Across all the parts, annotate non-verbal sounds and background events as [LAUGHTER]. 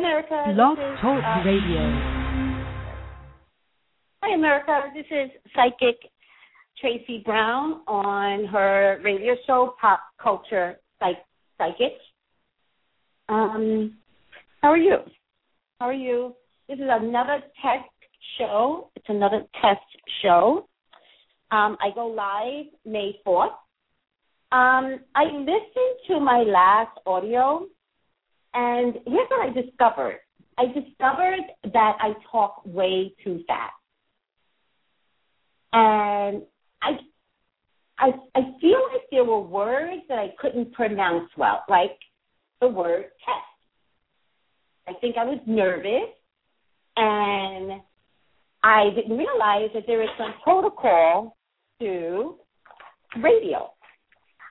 America. Blog is, Talk uh, Radio. Hi, America. This is psychic Tracy Brown on her radio show, Pop Culture Psych- Psychic. Um, how are you? How are you? This is another test show. It's another test show. Um, I go live May 4th. Um, I listened to my last audio, and here's what I discovered. I discovered that I talk way too fast. And I I I feel like there were words that I couldn't pronounce well, like the word test. I think I was nervous and I didn't realize that there is some protocol to radio.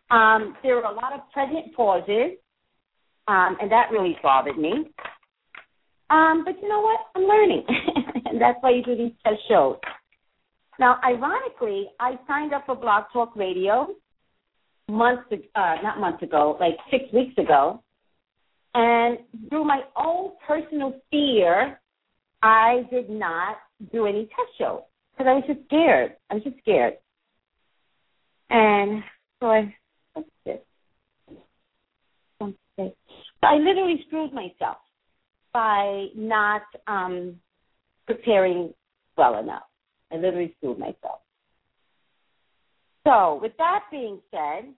Um, there were a lot of pregnant pauses, um, and that really bothered me. Um, but you know what? I'm learning, [LAUGHS] and that's why you do these test shows. Now, ironically, I signed up for Blog Talk Radio months, uh, not months ago, like six weeks ago, and through my own personal fear, I did not do any test shows because I was just scared. I was just scared, and so I what's this? Something. I literally screwed myself by not um, preparing well enough. I literally screwed myself. So, with that being said,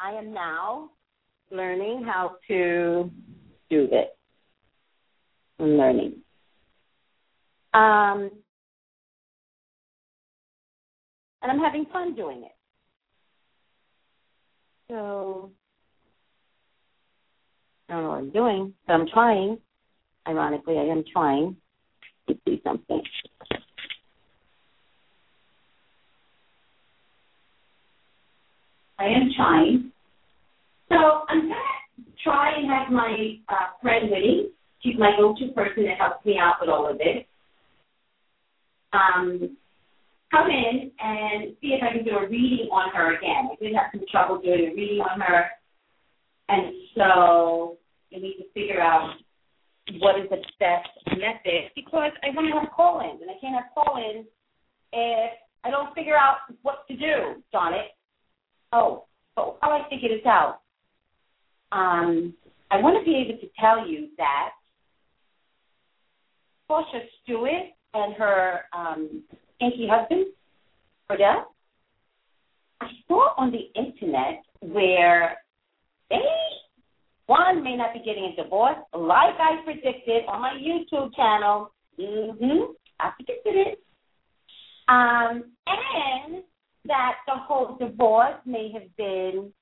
I am now learning how to do this. I'm learning. Um, and I'm having fun doing it. So, I don't know what I'm doing, but I'm trying. Ironically, I am trying to do something. I am trying. So I'm gonna try and have my uh, friend Winnie. She's my go-to person that helps me out with all of this. Um, come in and see if I can do a reading on her again. I did have some trouble doing a reading on her, and so I need to figure out what is the best method because I want to have call-ins, and I can't have call-ins if I don't figure out what to do. Darn. Oh, so how I figure this out. Um, I want to be able to tell you that Porsha Stewart and her um, kinky husband, Kordell, I saw on the internet where they, one, may not be getting a divorce, like I predicted on my YouTube channel. Mm-hmm. I predicted it. Um, and that the whole divorce may have been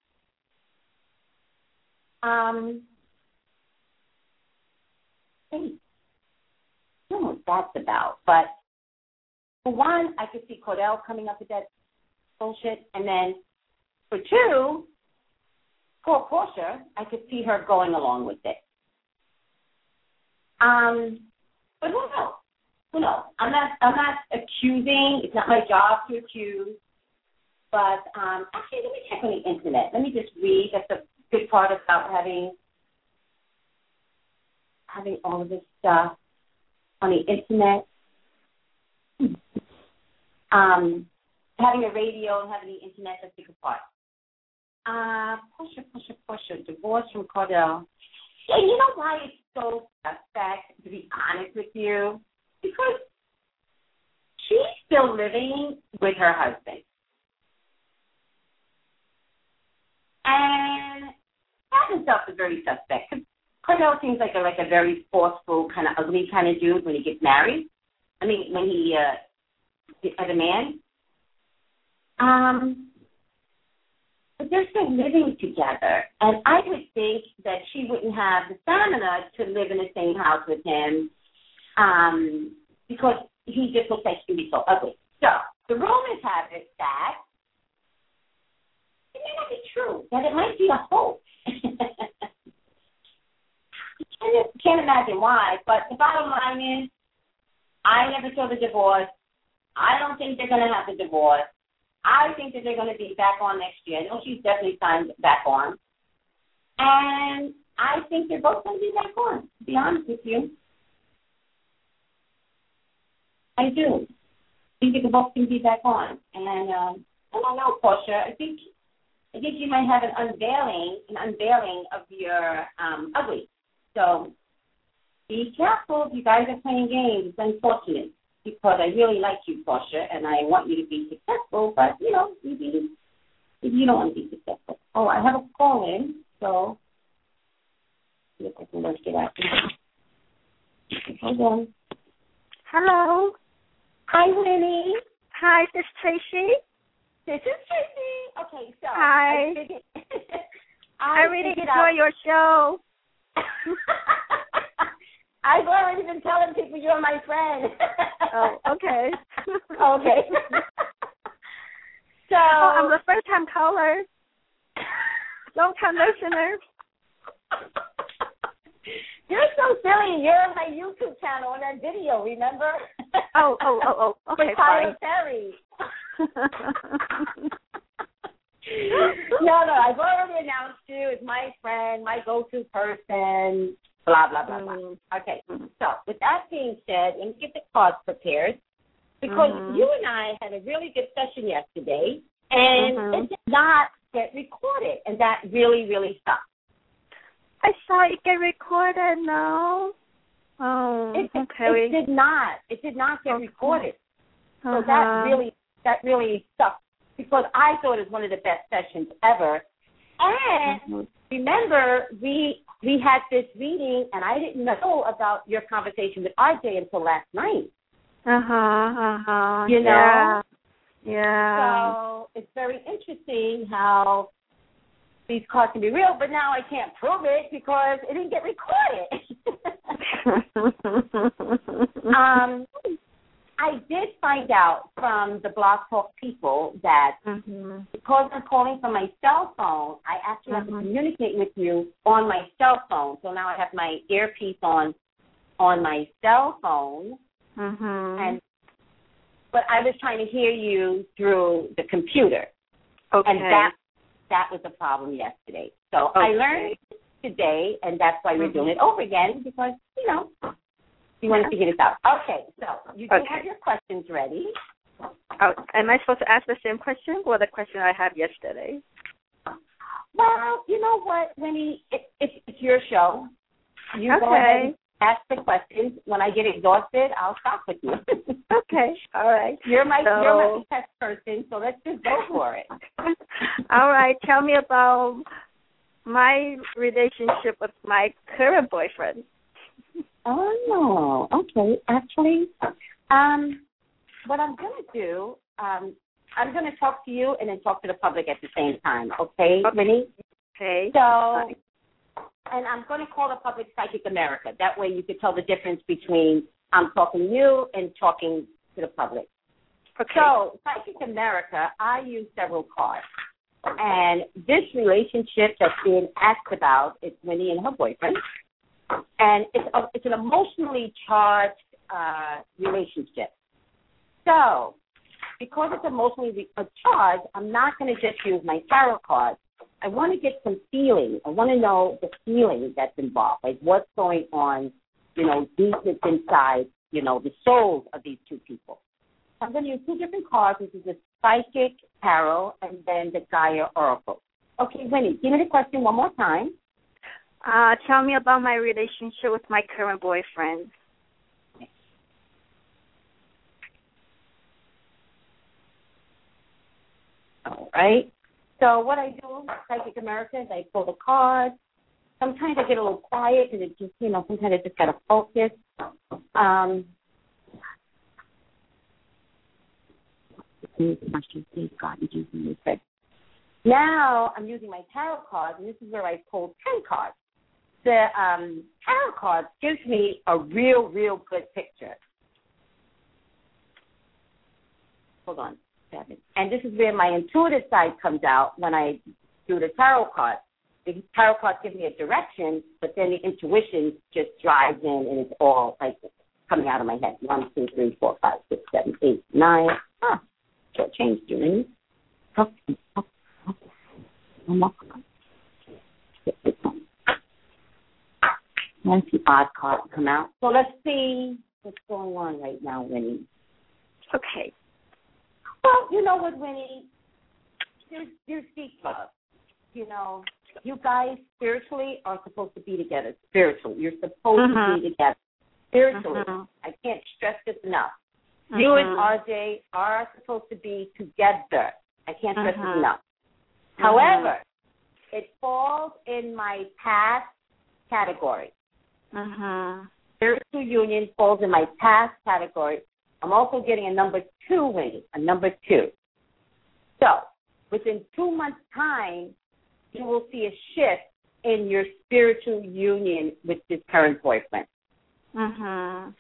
um fake. I don't know what that's about. But for one, I could see Kordell coming up with that bullshit and then for two, poor Porsha, I could see her going along with it. Um but who knows? Who knows? I'm not I'm not accusing, it's not my job to accuse. But um, actually, let me check on the internet. Let me just read. That's a good part about having having all of this stuff on the internet. [LAUGHS] Um, having a radio and having the internet, that's a good part. Uh, Porsha, Porsha, Porsha, divorce from Kordell. Yeah, you know why it's so suspect, to be honest with you? Because she's still living with her husband. And that itself is very suspect. Kordell seems like a like a very forceful, kind of ugly kind of dude when he gets married. I mean, when he uh, as a man. Um, but they're still living together, and I would think that she wouldn't have the stamina to live in the same house with him, um, because he just looks like he can be so ugly. So the rumors have it that it may not be true, that it might be a hoax. [LAUGHS] I can't, can't imagine why, but the bottom line is, I never saw the divorce. I don't think they're going to have the divorce. I think that they're going to be back on next year. I know she's definitely signed back on. And I think they're both going to be back on. To be honest with you, I do. I think they're both going to be back on, and um, I don't know, Porsha. I think I think you might have an unveiling, an unveiling of your um, ugly. So be careful. You guys are playing games. It's unfortunate because I really like you, Porsha, and I want you to be successful. But you know, maybe maybe you don't want to be successful. Oh, I have a call in, so see if I can work it out. Hold on. Hello. Hi, Winnie. Hi, this is Tracy. This is Tracy. Okay, so Hi. I, figured, [LAUGHS] I, I really enjoy out- your show. [LAUGHS] [LAUGHS] I've already been telling people you're my friend. Oh, okay. [LAUGHS] okay. [LAUGHS] so Oh, I'm the first time caller, long time listener. You're so silly. You're on my YouTube channel on that video, remember? Oh, oh, oh, oh. [LAUGHS] Okay, With Tyler. Perry. no, no, I've already announced you as my friend, my go-to person, blah, blah, blah, blah. Mm. Okay, so with that being said, let me get the cards prepared because Mhm. you and I had a really good session yesterday, and Mhm. it did not get recorded, and that really, really sucks. I saw it get recorded now. Oh, It, it, okay. it did not. It did not get Okay. recorded. So uh-huh. that really that really sucks because I thought it was one of the best sessions ever. And Mhm. remember, we we had this reading, and I didn't know about your conversation with RJ until last night. Uh-huh, uh-huh. You know? Yeah. Yeah. So it's very interesting how these cards can be real, but now I can't prove it because it didn't get recorded. [LAUGHS] [LAUGHS] um, I did find out from the Blog Talk people that mhm. because I'm calling from my cell phone, I actually have to Mhm. communicate with you on my cell phone. So now I have my earpiece on on my cell phone, Mhm. and but I was trying to hear you through the computer, okay. and that that was a problem yesterday. So I learned today, and that's why we're doing it over again because you know you want to figure this out. Okay, so you do Okay. have your questions ready. Oh, am I supposed to ask the same question or the question I had yesterday? Well, you know what, Winnie? It, it, it's your show. You go Okay. ahead and ask the questions. When I get exhausted, I'll stop with you. [LAUGHS] Okay. All right. You're my you're my So- test person, so let's just go for it. [LAUGHS] All right. Tell me about my relationship with my current boyfriend. Oh, okay. Actually, um, what I'm gonna do, um, I'm gonna talk to you and then talk to the public at the same time. Okay, Okay. Winnie? Okay. So, and I'm going to call the public Psychic America. That way you could tell the difference between I'm talking to you and talking to the public. Okay. So, Psychic America, I use several cards. And this relationship that's being asked about is Winnie and her boyfriend. And it's, a, it's an emotionally charged uh, relationship. So, because it's emotionally uh, charged, I'm not going to just use my tarot cards. I want to get some feeling. I want to know the feeling that's involved, like what's going on, you know, deep inside, you know, the souls of these two people. I'm going to use two different cards. This is the Psychic Tarot and then the Gaia Oracle. Okay, Winnie, give me the question one more time. Uh, tell me about my relationship with my current boyfriend. All right. So what I do, Psychic America, is I pull the cards. Sometimes I get a little quiet and it just, you know, sometimes I just got to focus. Um. Now I'm using my tarot cards, and this is where I pulled ten cards. The um, tarot cards gives me a real, real good picture. Hold on, seven. And this is where my intuitive side comes out when I do the tarot cards. The tarot cards give me a direction, but then the intuition just drives in, and it's all like coming out of my head. One, two, three, four, five, six, seven, eight, nine. Huh. Short change, see odd card come out. So let's see what's going on right now, Winnie. Okay. Well, you know what, Winnie? There's there's deep love. You know, you guys spiritually are supposed to be together. Spiritually, you're supposed Mhm. to be together. Spiritually, Mhm. I can't stress this enough. You and Mhm. RJ are supposed to be together. I can't stress this enough. However, it falls in my past category. Mhm. Spiritual union falls in my past category. I'm also getting a number two Winnie, a number two. So, within two months' time, you will see a shift in your spiritual union with this current boyfriend. Mhm.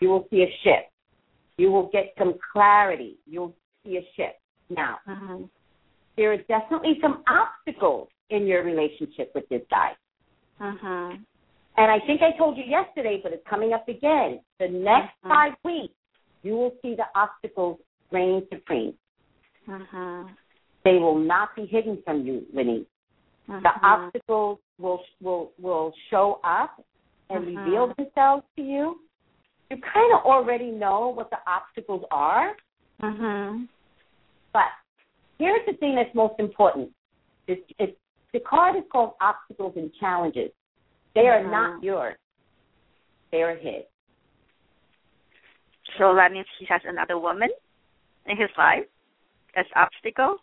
You will see a shift. You will get some clarity. You'll see a shift. Now, Mhm. there are definitely some obstacles in your relationship with this guy. Mhm. And I think I told you yesterday, but it's coming up again. The next Mhm. five weeks, you will see the obstacles reign supreme. Mhm. They will not be hidden from you, Winnie. The Mhm. obstacles will will will show up and Mhm. reveal themselves to you. You kind of already know what the obstacles are, Mhm. but here's the thing that's most important. It's, it's, the card is called obstacles and challenges. They are not yours. They are his. So that means he has another woman in his life as obstacle.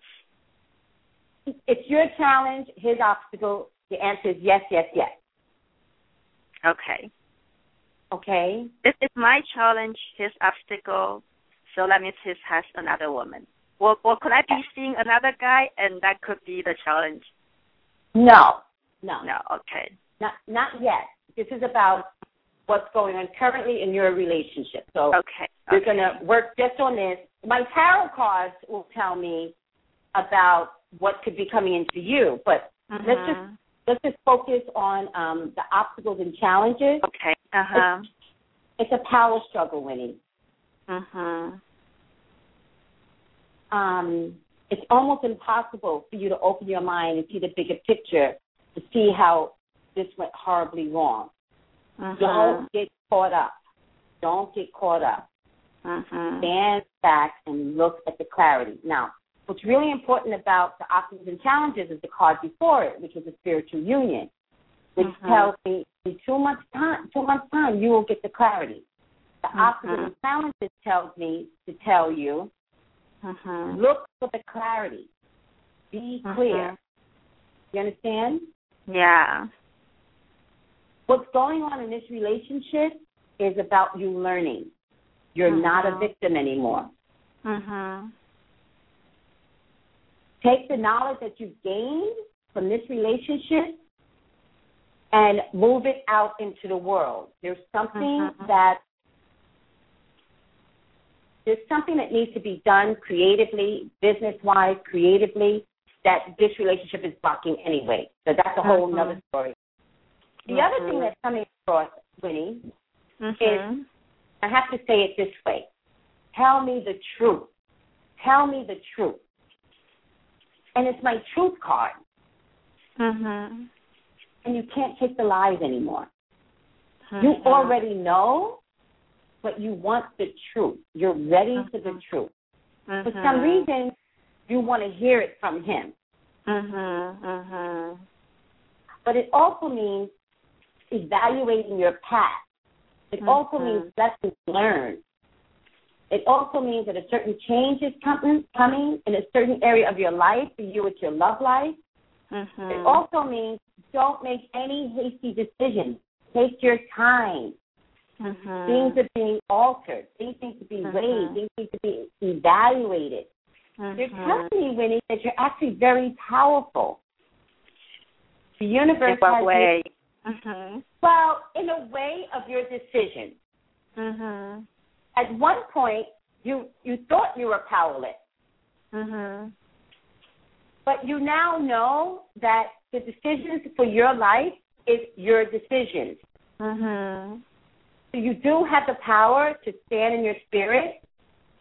It's your challenge, his obstacle. The answer is yes, yes, yes. Okay. Okay? This is my challenge, his obstacle. So that means he has another woman. Well, well, could I be seeing another guy, and that could be the challenge? No, no, No. Okay. Not not yet. This is about what's going on currently in your relationship. So Okay. we're okay. going to work just on this. My tarot cards will tell me about what could be coming into you, but let's just Mhm. let's just focus on um, the obstacles and challenges. Okay. Uh huh. It's a power struggle, Winnie. Mhm. um, it's almost impossible for you to open your mind and see the bigger picture to see how this went horribly wrong. Mhm. Don't get caught up. Don't get caught up. Mhm. Stand back and look at the clarity. Now, what's really important about the obstacles and challenges is the card before it, which was a spiritual union, which Mhm. tells me in two months time, two months time, you will get the clarity. The obstacles and challenges tells me to tell you. Look for the clarity. Be clear. You understand? Yeah. What's going on in this relationship is about you learning. You're not a victim anymore. Mhm. Take the knowledge that you've gained from this relationship and move it out into the world. There's something Mhm. that there's something that needs to be done creatively, business wise, creatively, that this relationship is blocking anyway. So that's a whole nother story. The other thing that's coming across, Winnie, Mhm. I have to say it this way. Tell me the truth. Tell me the truth. And it's my truth card. Mhm. And you can't take the lies anymore. Mhm. You already know, but you want the truth. You're ready for the Mhm. truth. For some reason, you want to hear it from him. Mhm. Mhm. But it also means evaluating your past. It also Mhm. means lessons learned. It also means that a certain change is coming, coming in a certain area of your life for you with your love life. Mhm. It also means don't make any hasty decisions. Take your time. Mhm. Things are being altered. Things need to be Mhm. weighed. Things need to be evaluated. They're Mhm. telling me, Winnie, that you're actually very powerful. The universe In what has you- Mhm. well, in a way of your decision. Mhm. At one point, you you thought you were powerless, Mhm. but you now know that the decisions for your life is your decisions. Mhm. So you do have the power to stand in your spirit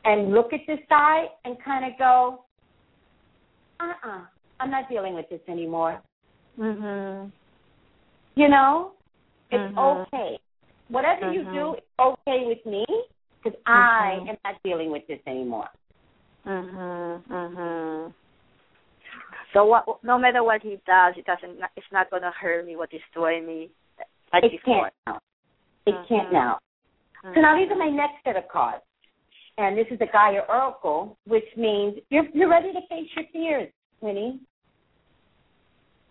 and look at this guy and kind of go, uh-uh, I'm not dealing with this anymore. Mhm. You know, It's Mhm. okay. Whatever you Mhm. do, it's okay with me because. I am not dealing with this anymore. Mhm. Mhm. So what? No matter what he does, it doesn't. It's not gonna hurt me or destroy me like It before. can't now. It can't Mhm. now. So now these are my next set of cards. And this is the Gaia Oracle, which means you're you're ready to face your fears, Winnie.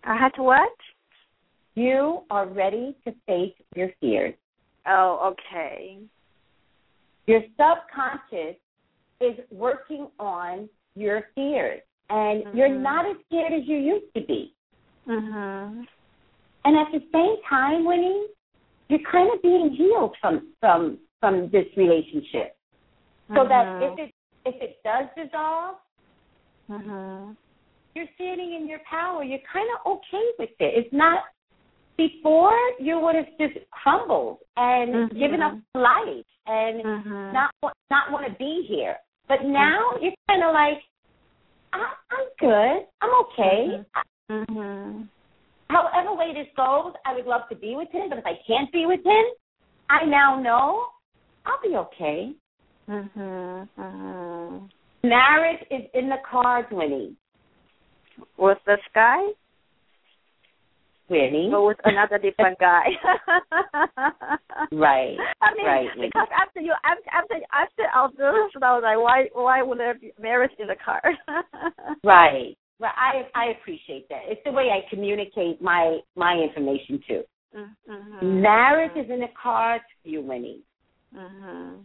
I had to what? You are ready to face your fears. Oh, okay. Your subconscious is working on your fears. And you're Mhm. not as scared as you used to be. Mhm. And at the same time, Winnie, you're kind of being healed from from from this relationship. So that Mhm. if it if it does dissolve, Mhm. you're standing in your power. You're kind of okay with it. It's not before you would have just crumbled and Mhm. given up life and Mhm. not not want to be here. But now you're kind of like, I, I'm good. I'm okay. Mhm. Mhm. However way this goes, I would love to be with him. But if I can't be with him, I now know I'll be okay. Mhm. Mhm. Marriage is in the cards, Winnie. With this guy Winnie. or with another different guy? [LAUGHS] Right. I mean, right. because after you after after after all this, I was like, why why would there be marriage in the car? [LAUGHS] Right. Well, I I appreciate that. It's the way I communicate my my information too. mm-hmm. Marriage is in the cards for you, Winnie. Mm-hmm.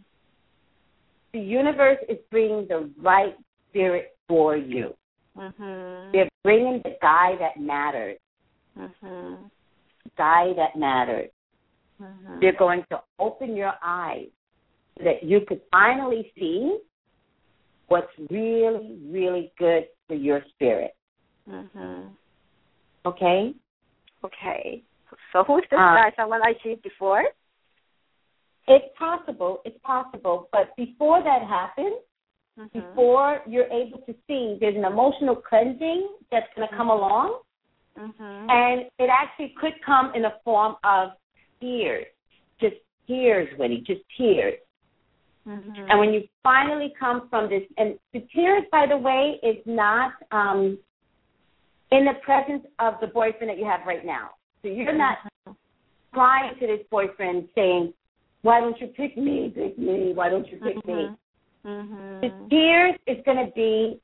The universe is bringing the right spirit for you. Mm-hmm. They're bringing the guy that matters. Mm-hmm. Guy that matters. Mm-hmm. They're going to open your eyes so that you could finally see what's really, really good for your spirit. Mm-hmm. Okay? Okay. So who's this Uh, guy? Someone I see before? It's possible, it's possible, but before that happens, Mm-hmm. before you're able to see, there's an emotional cleansing that's going to come along, Mm-hmm. and it actually could come in the form of tears, just tears, Winnie, just tears. Mm-hmm. And when you finally come from this, and the tears, by the way, is not um, in the presence of the boyfriend that you have right now. So you're not crying to this boyfriend saying, "Why don't you pick me? Pick me? Why don't you pick me?" Mm-hmm. The tears is going to be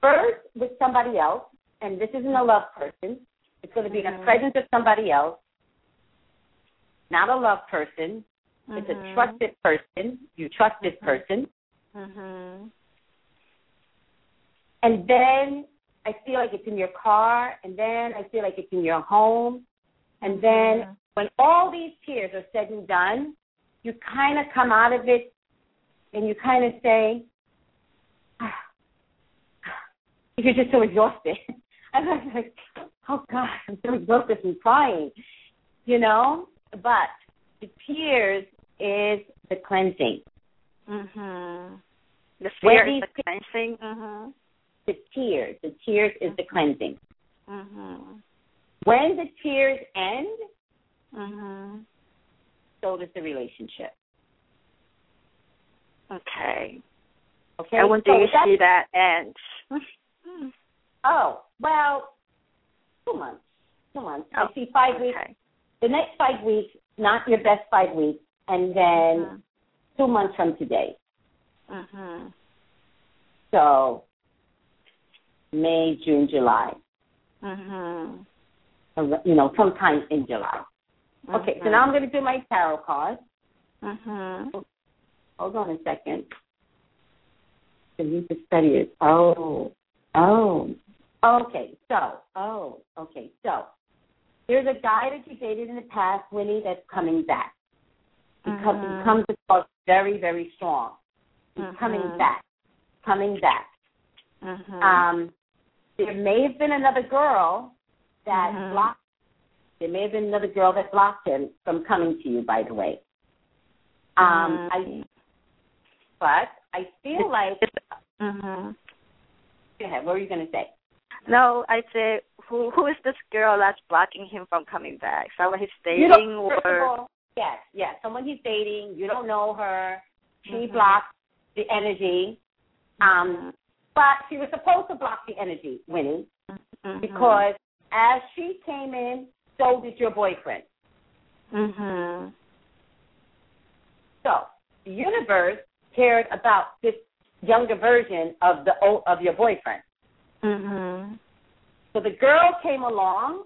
first with somebody else, and this isn't a love person. It's going to be in the Mhm. presence of somebody else, not a love person. It's a Mhm. trusted person. You trust this person. Mm-hmm. And then I feel like it's in your car, and then I feel like it's in your home. And then when all these tears are said and done, you kind of come out of it and you kind of say, ah, you're just so exhausted. [LAUGHS] I was like, oh God, I'm so exhausted from crying, you know? But the tears is the cleansing. Mm-hmm. The fear is the cleansing. Mm-hmm. The tears, the tears is the cleansing. Mm-hmm. When the tears end, Mm-hmm. so does the relationship. Okay. Okay. And when do you see that end? [LAUGHS] Oh well, two months. Two months. Oh, I see five weeks. The next five weeks, not your best five weeks, and then Mhm. two months from today. Mhm. So May, June, July. Mhm. Ar- You know, sometime in July. Okay. So now I'm going to do my tarot cards. Mhm. Hold on a second. I need to study it. Oh, oh, okay. So, oh, okay. So, there's a guy that you dated in the past, Winnie, that's coming back. He comes, Mhm. he comes across very, very strong. He's coming Mhm. back, coming back. Mhm. Um, there may have been another girl that Mhm. blocked. There may have been another girl that blocked him from coming to you. By the way, um, I. Mhm. But I feel like. Mhm. Go ahead. What were you going to say? No, I say who who is this girl that's blocking him from coming back? Someone he's dating or all, yes, yes, someone he's dating. You don't know her. She Mhm. blocks the energy. Um, but she was supposed to block the energy, Winnie, Mhm. because as she came in, so did your boyfriend. Mhm. So the universe cared about this younger version of the o- of your boyfriend. Mhm. So the girl came along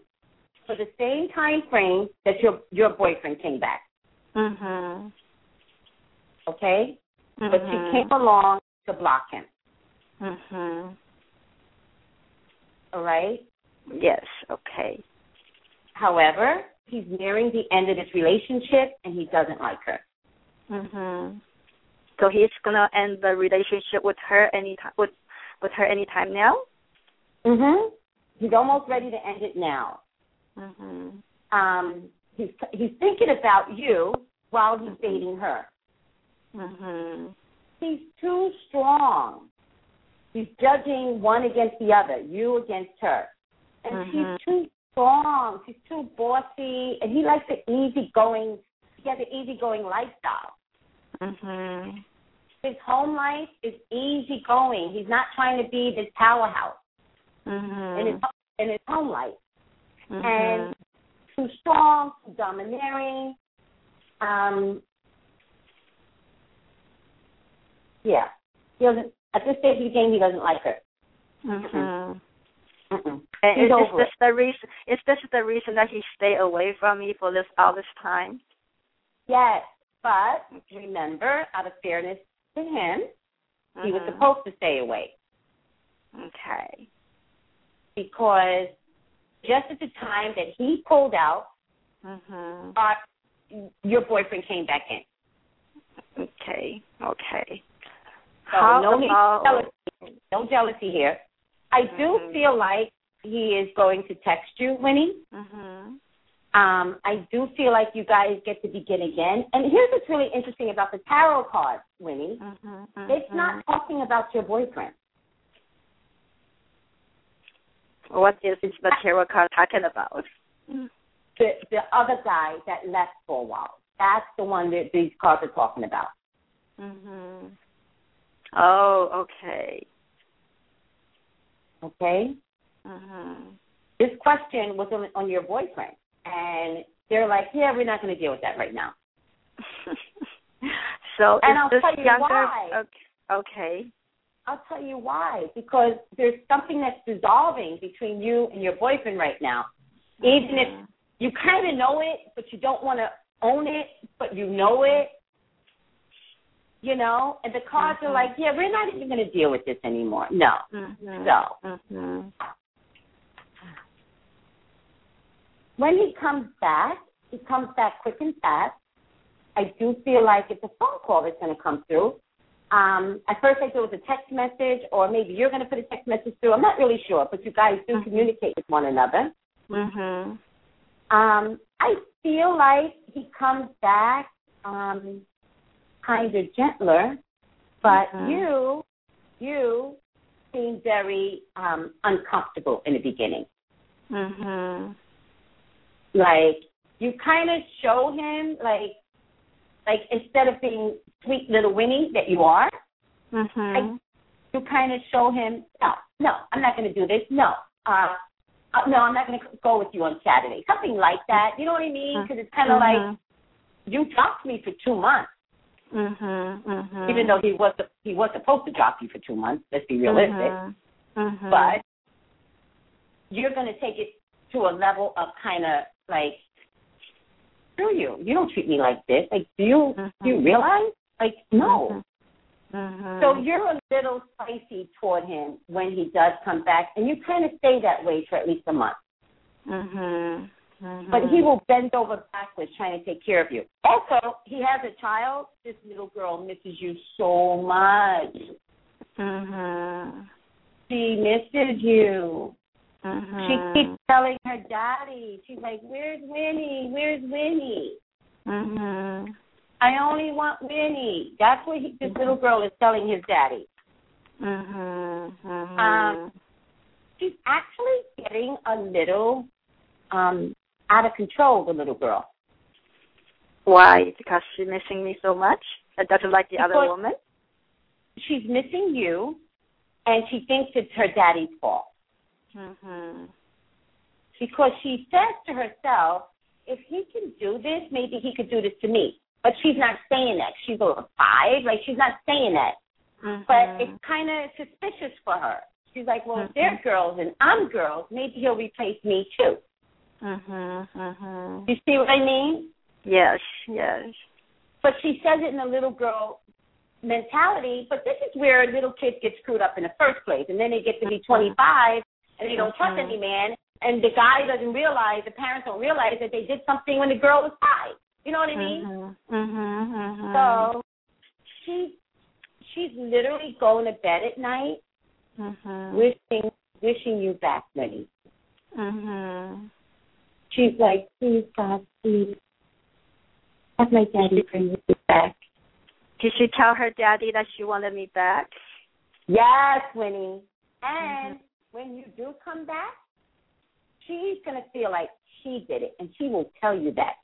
for the same time frame that your your boyfriend came back. Mhm. Okay, Mhm. but she came along to block him. Mhm. All right. Yes. Okay. However, he's nearing the end of this relationship and he doesn't like her. Mhm. So he's gonna end the relationship with her anytime with with her anytime now. Mhm. He's almost ready to end it now. Mhm. Um, he's he's thinking about you while he's dating her. Mhm. He's too strong. He's judging one against the other, you against her. And Mhm. she's too strong. She's too bossy, and he likes the easygoing. He has an easygoing lifestyle. Mhm. His home life is easygoing. He's not trying to be this powerhouse in his Mhm. in his home life. Mhm. And too strong, too domineering. Um, yeah, he doesn't. At this stage of the game, he doesn't like her. Mm-hmm. Mm-mm. And He's is, is over this the reason? Is this the reason that he stayed away from me for this all this time? Yes, but remember, out of fairness to him, he was Mhm. supposed to stay away Okay. Because just at the time that he pulled out, Mhm. uh, your boyfriend came back in. Okay. Okay. So How no about? jealousy, no jealousy here. I do Mhm. feel like he is going to text you, Winnie. Mhm. Um, I do feel like you guys get to begin again. And here's what's really interesting about the tarot cards, Winnie. Mhm. It's mhm. not talking about your boyfriend. What is the tarot card talking about? The the other guy that left for a while. That's the one that these cards are talking about. Mhm. Oh, okay. Okay? Mhm. This question was on, on your boyfriend. And they're like, Yeah, we're not gonna deal with that right now. [LAUGHS] so And I'll this tell you younger? why. Okay. okay. I'll tell you why. Because there's something that's dissolving between you and your boyfriend right now. Even if Mhm. you kind of know it, but you don't want to own it, but you know it. You know, and the cards Mhm. are like, yeah, we're not even going to deal with this anymore. No. Mhm. So Mhm. when he comes back, he comes back quick and fast. I do feel like it's a phone call that's going to come through. Um, at first, I thought it was a text message, or maybe you're going to put a text message through. I'm not really sure, but you guys do Mhm. communicate with one another. Mhm. Um, I feel like he comes back um, kind of gentler, but Mhm. you, you seem very um, uncomfortable in the beginning. Mhm. Like you kind of show him, like, like instead of being sweet little Winnie that you are, Mhm. you kind of show him, no, no, I'm not going to do this. No, uh, uh, no, I'm not going to go with you on Saturday. Something like that. You know what I mean? Because it's kind of like you dropped me for two months, Mhm. Mhm. even though he was he was supposed to drop you for two months. Let's be realistic. Mhm. Mhm. But you're going to take it to a level of kind of like, screw you. You don't treat me like this. Like, do you do you realize? Like, no. Mhm. So you're a little spicy toward him when he does come back, and you kind of stay that way for at least a month. Mhm. Mhm. But he will bend over backwards trying to take care of you. Also, he has a child. This little girl misses you so much. Mhm. She misses you. She keeps telling her daddy. She's like, "Where's Winnie? Where's Winnie? Mhm. I only want Winnie." That's what he, this little girl is telling his daddy. Um, she's actually getting a little um out of control, the little girl. Why? Because she's missing me so much and doesn't like the Because- other woman? She's missing you and she thinks it's her daddy's fault. Mhm. Because she says to herself, if he can do this, maybe he could do this to me. But she's not saying that. She's over five, like she's not saying that. Mhm. But it's kind of suspicious for her. She's like, well, if they're girls and I'm girls, maybe he'll replace me too. Mhm. Mhm. You see what I mean? Yes, yes. But she says it in a little girl mentality, but this is where little kids get screwed up in the first place. And then they get to be 25 and they don't trust any man. And the guy doesn't realize, the parents don't realize that they did something when the girl was five. You know what I mean? Mhm. Mhm. Mhm. So she's she's literally going to bed at night Mhm. wishing wishing you back, Minnie. Mhm. She's like, please God, please. Have my daddy bring me back. Did she tell her daddy that she wanted me back? Yes, Winnie. And when you do come back, she's gonna feel like she did it, and she will tell you that.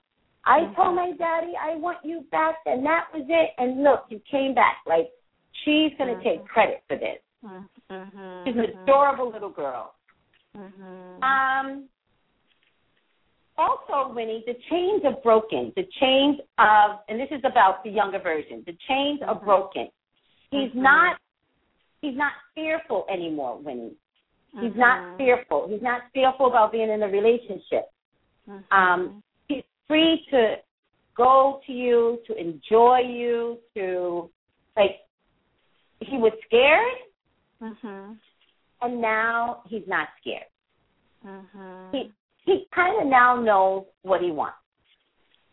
I Mhm. told my daddy I want you back, and that was it. And look, you came back. Like she's gonna Mhm. take credit for this. Mhm. She's an adorable little girl. Mhm. Um. Also, Winnie, the chains are broken. The chains of, and this is about the younger version. The chains are Mhm. broken. He's not. He's not fearful anymore, Winnie. He's not Mhm. fearful. He's not fearful about being in a relationship. Mhm. Um, he's free to go to you, to enjoy you, to like. He was scared, Mhm. and now he's not scared. Mhm. He he kind of now knows what he wants.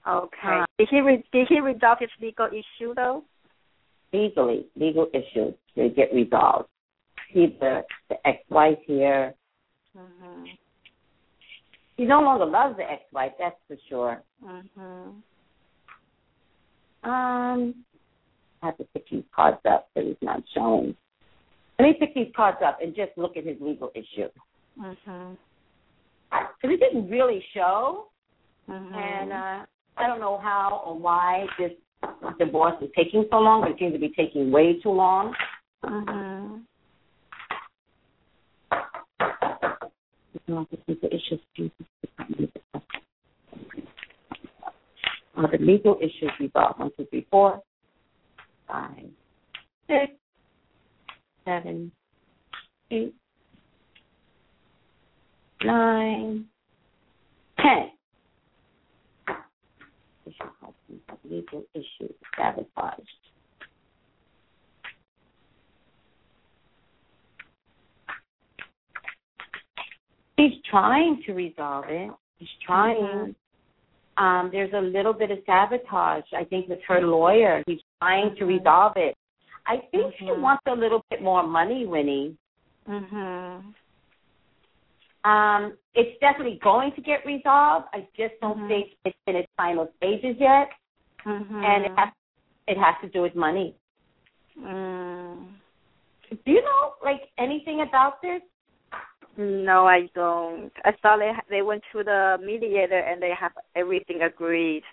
Okay. Uh, did he re- did he resolve his legal issue though? Legally, legal issues to get resolved. See the the ex-wife here. Mhm. He no longer loves the ex-wife. That's for sure. Mhm. Um, I have to pick these cards up that he's not showing. Let me pick these cards up and just look at his legal issue. Mhm. Because it didn't really show, Mhm. and uh, I don't know how or why this divorce is taking so long, but it seems to be taking way too long. Mhm. Uh, the legal issues resolved. One, two, three, four, five, six, seven, eight, nine, ten. Legal issues sabotaged. He's trying to resolve it. He's trying. Um, there's a little bit of sabotage, I think, with her lawyer. He's trying to resolve it. I think she Mhm. wants a little bit more money, Winnie. Mhm. Um, it's definitely going to get resolved. I just don't Mhm. think it's in its final stages yet, Mhm. and it has it has to do with money. Mm. Do you know like anything about this? No, I don't. I thought they they went to the mediator and they have everything agreed,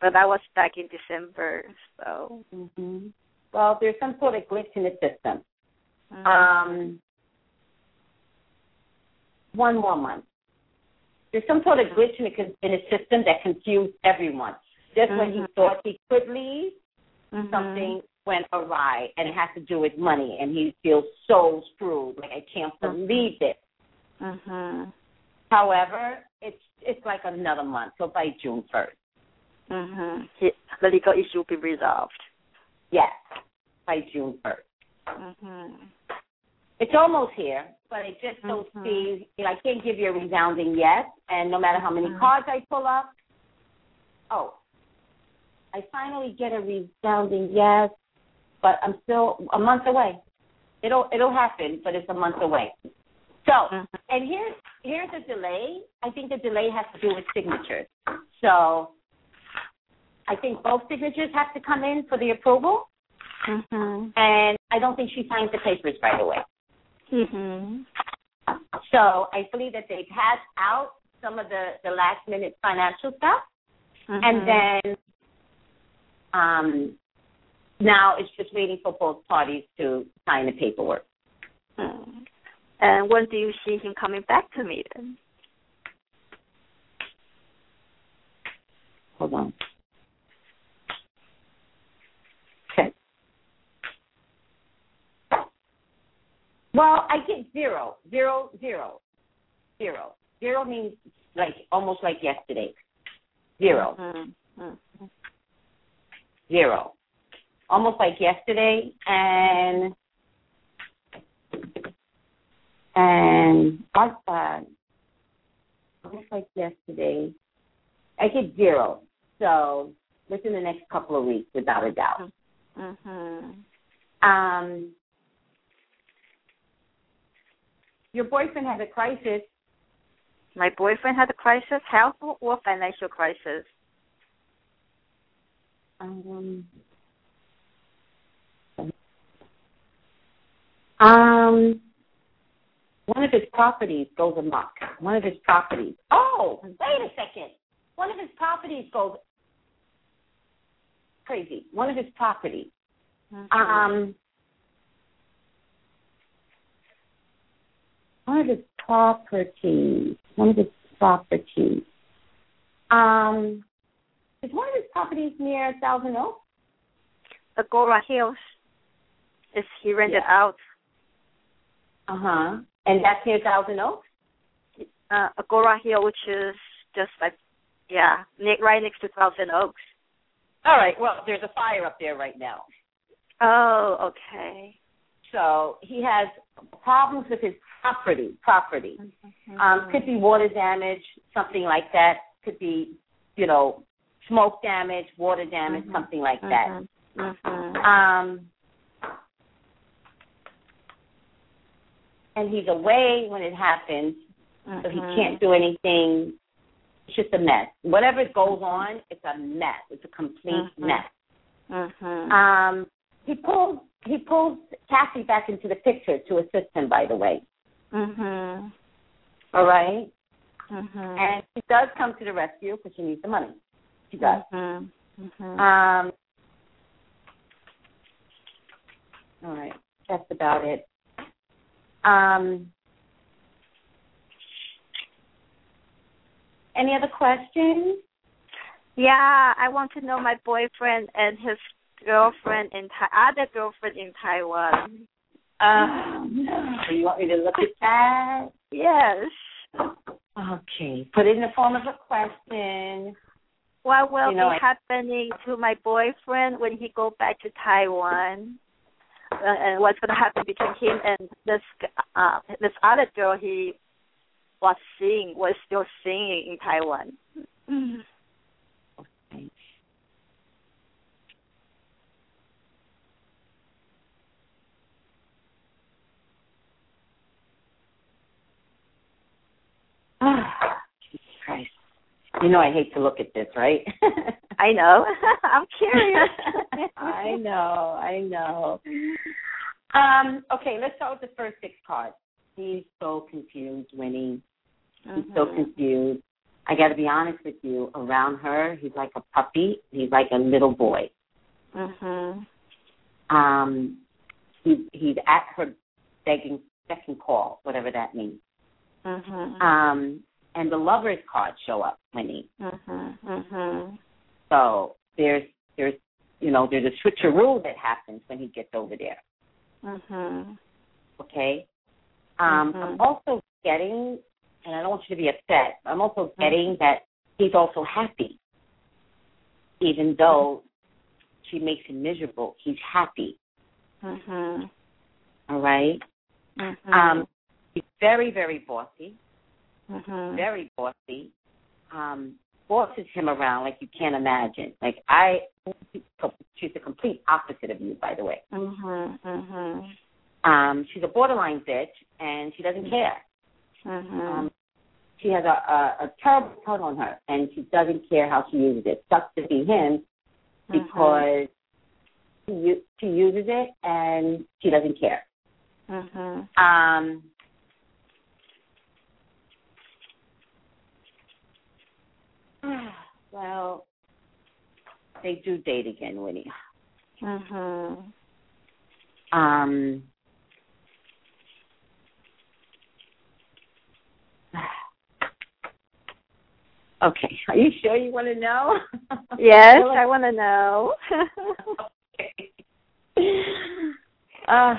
but that was back in December. So. Mm-hmm. Well, there's some sort of glitch in the system. Mhm. Um, one more month. There's some sort of glitch in the, in the system that confused everyone. Just when he Mhm. thought he could leave, Mhm. something went awry, and it has to do with money, and he feels so screwed. Like I can't believe it. Mhm. However, it's it's like another month, so by June first. Mhm. He- The legal issue will be resolved. Yes, by June first. Mhm. It's almost here, but I just don't Mhm. see. You know, I can't give you a resounding yes, and no matter how many Mhm. cards I pull up, oh, I finally get a resounding yes, but I'm still a month away. It'll it'll happen, but it's a month away. So, Mhm. and here's here's a delay. I think the delay has to do with signatures. So, I think both signatures have to come in for the approval, Mhm. and I don't think she signed the papers right away. Mhm. So I believe that they passed out some of the the last minute financial stuff, Mhm. and then um, now it's just waiting for both parties to sign the paperwork. Mm. And when do you see him coming back to me then? Hold on. Okay. Well, I get zero, zero, zero, zero. Zero means like almost like yesterday. Zero, Mhm. Mhm. zero. Almost like yesterday, and and that? Almost like yesterday. I get zero. So within the next couple of weeks, without a doubt. Mhm. Um, your boyfriend has a crisis. My boyfriend had a crisis, health or financial crisis. Um, um, one of his properties goes amok. One of his properties. Oh, wait a second. One of his properties goes crazy. One of his properties. Um, one of his properties. One of his properties. Um, is one of his properties near Thousand Oaks? Agoura Hills. Is he rented Yeah. out? Uh huh. And that's near Thousand Oaks. Uh, Agoura Hill, which is just like, yeah, right next to Thousand Oaks. All right. Well, there's a fire up there right now, Oh, okay. so he has problems with his property. Property um, could be water damage, something like that. Could be, you know, smoke damage, water damage, Mhm. something like that. Mhm. Um, and he's away when it happens, so he Mhm. can't do anything. It's just a mess. Whatever goes on, it's a mess. It's a complete Mhm. mess. Mhm. Um, he pulls he pulls Cassie back into the picture to assist him. By the way, Mhm. all right, Mhm. and she does come to the rescue because she needs the money. She does. Mhm. Mhm. Um, all right, that's about it. Um, any other questions? Yeah, I want to know my boyfriend and his girlfriend in Thai, other girlfriend in Taiwan. Uh, no. You want me to look at that? Yes. Okay. Put it in the form of a question. What will You know, be I- happening to my boyfriend when he go back to Taiwan? Uh, and what's going to happen between him and this uh this other girl he was seeing was still seeing in Taiwan? Okay. [SIGHS] You know I hate to look at this, right? [LAUGHS] I know. [LAUGHS] I'm curious. [LAUGHS] I know, I know. Um, okay, let's start with the first six cards. He's so confused, Winnie. He's so Mhm. confused. I got to be honest with you. Around her, he's like a puppy. He's like a little boy. Mhm. Um, he's he's at her begging second call, whatever that means. Mhm. Um, and the lovers card show up, Winnie. Mhm. Mhm. So there's there's you know there's a switcheroo that happens when he gets over there. Mhm. Okay. Um, Mhm. I'm also getting, and I don't want you to be upset. I'm also Mm-hmm. getting that he's also happy, even though she makes him miserable. He's happy. Mhm. All right. Mhm. Um, he's very very bossy. Mhm. very bossy. Um, bosses him around like you can't imagine. Like I, she's the complete opposite of you, by the way. Mhm. Mhm. Um, she's a borderline bitch, and she doesn't care. Mm-hmm. Um, she has a, a, a terrible tongue on her, and she doesn't care how she uses it. Sucks to be him because she, u- she uses it and she doesn't care. Mm-hmm. Um, [SIGHS] well, they do date again, Winnie. Mhm. Um. [SIGHS] Okay, are you sure you want to know? [LAUGHS] Yes, I want to know. [LAUGHS] [LAUGHS] uh,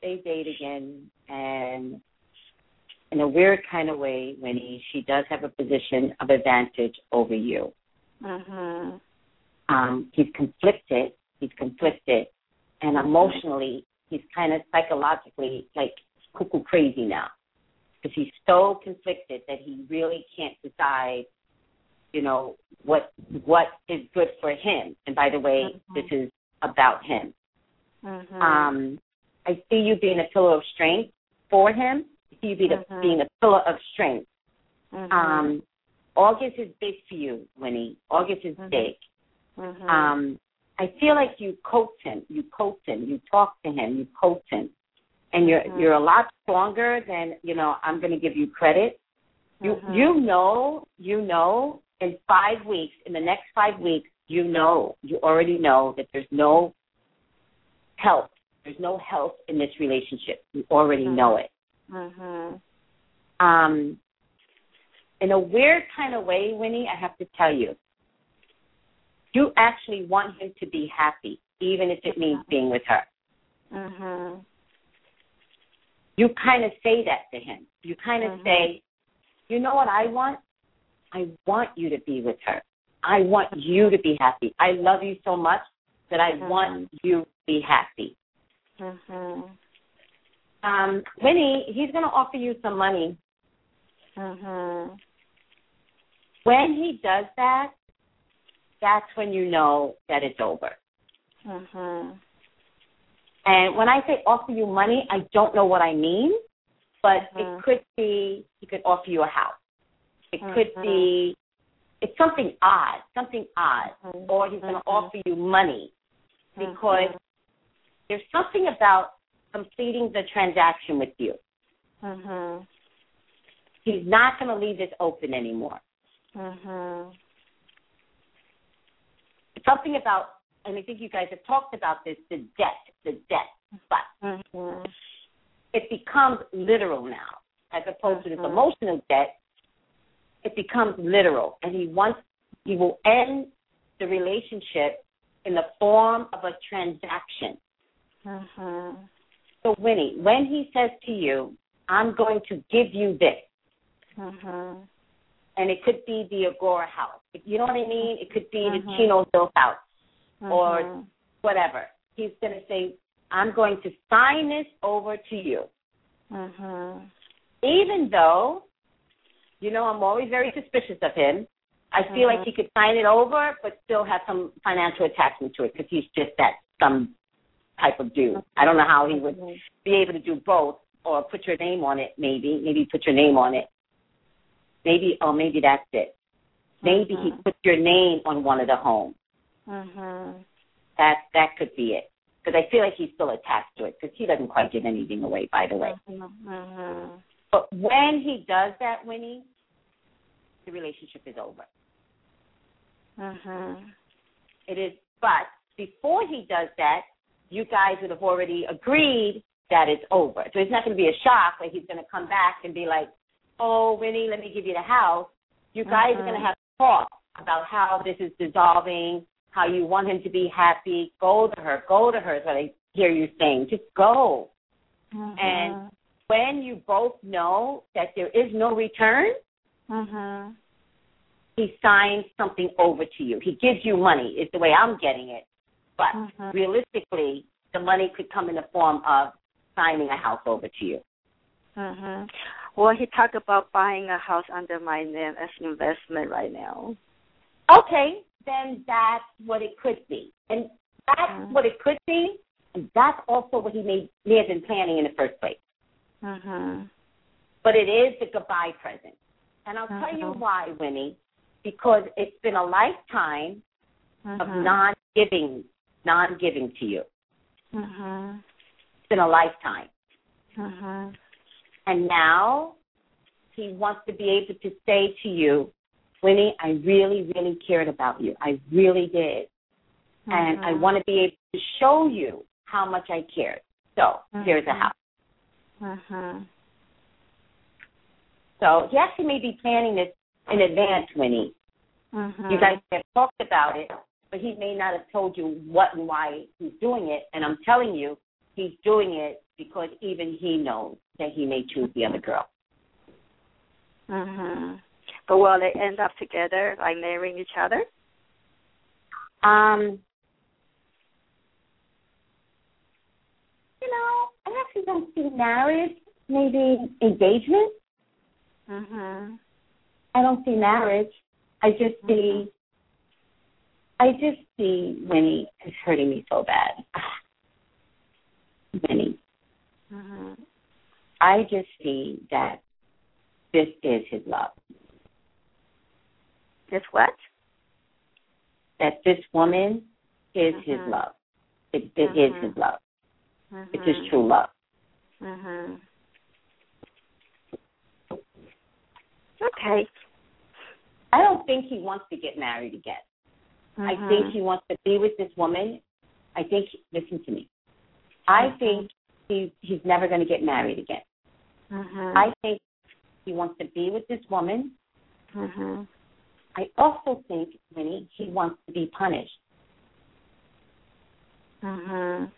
they date again, and in a weird kind of way, Winnie, she does have a position of advantage over you. mhm. Um, he's conflicted. He's conflicted, and emotionally, he's kind of psychologically like cuckoo crazy now because he's so conflicted that he really can't decide you know what what is good for him and by the way Mhm. this is about him Mhm. um i see you being a pillar of strength for him you being, Mhm. a, being a pillar of strength. Mhm. um august is big for you winnie. August is Mhm. big. Mhm. um i feel like you coach him. You coach him. You talk to him. You coach him. And you're Mhm. you're a lot stronger than you know i'm going to give you credit. You you know you know in five weeks in the next five weeks you know you already know that there's no help. There's no help in this relationship. You already know it Mhm. um in a weird kind of way winnie i have to tell you you actually want him to be happy even if it means being with her Mhm. you kind of say that to him you kind of Mhm. say you know what i want i want you to be with her i want you to be happy i love you so much that i Mhm. want you to be happy Mhm. Um winnie he's going to offer you some money Mhm. when he does that that's when you know that it's over Mhm. and when i say offer you money i don't know what i mean but Mhm. it could be he could offer you a house it could Mhm. be it's something odd something odd Mhm. or he's going to Mhm. offer you money because there's something about completing the transaction with you. Mhm. He's not going to leave this open anymore. Mhm. Something about, and I think you guys have talked about this, the debt, the debt. But Mhm. it becomes literal now, as opposed to this Mhm. emotional debt. It becomes literal, and he wants, he will end the relationship in the form of a transaction. Mhm. So, Winnie, when he says to you, I'm going to give you this, Mhm. and it could be the Agoura house. You know what I mean? It could be the Mhm. Chino Hills house, or Mhm. whatever. He's going to say, I'm going to sign this over to you. Even though, you know, I'm always very suspicious of him. I feel like he could sign it over, but still have some financial attachment to it because he's just that some type of dude. I don't know how he would be able to do both or put your name on it maybe maybe put your name on it maybe oh maybe that's it maybe he Mhm. put your name on one of the homes Mhm. that that could be it because i feel like he's still attached to it because he doesn't quite give anything away by the way Mhm. but when he does that winnie the relationship is over Mhm. it is but before he does that you guys would have already agreed that it's over. So it's not going to be a shock like he's going to come back and be like oh winnie let me give you the house. You guys are Mhm. going to have to talk about how this is dissolving how you want him to be happy. Go to her go to her is what i hear you saying. Just go. And- when you both know that there is no return Mhm. he signs something over to you. He gives you money is the way i'm getting it but Mhm. realistically, the money could come in the form of signing a house over to you. Mhm. Well, he talked about buying a house under my name as an investment right now. Okay, then that's what it could be. And that's Mhm. what it could be, and that's also what he may, may have been planning in the first place. Mhm. But it is the goodbye present. And I'll tell you Mhm. why, Winnie, because it's been a lifetime of Mhm. non-giving, non-giving to you. Mhm. It's been a lifetime. Mhm. And now he wants to be able to say to you, Winnie, I really, really cared about you. I really did. Mm-hmm. And I want to be able to show you how much I cared. So mm-hmm. here's a house. Mm-hmm. So he actually may be planning this in advance, Winnie. Mm-hmm. You guys have talked about it, but he may not have told you what and why he's doing it. And I'm telling you, he's doing it because even he knows that he may choose the other girl. Mhm. But will they end up together, like marrying each other? Um, you know, I actually don't see marriage. Maybe engagement. Mhm. I don't see marriage. I just see. Mm-hmm. I just see Winnie is hurting me so bad. [SIGHS] Winnie. Mm-hmm. I just see that this is his love. This what? That this woman is mm-hmm. his love. It, it mm-hmm. is his love. Mm-hmm. It's his true love. Mhm. Okay. I don't think he wants to get married again. I think Mm-hmm. he wants to be with this woman. I think listen to me. I Mm-hmm. think he he's never going to get married again. Mhm. I think he wants to be with this woman. Mhm. I also think, Winnie, he wants to be punished. Mhm.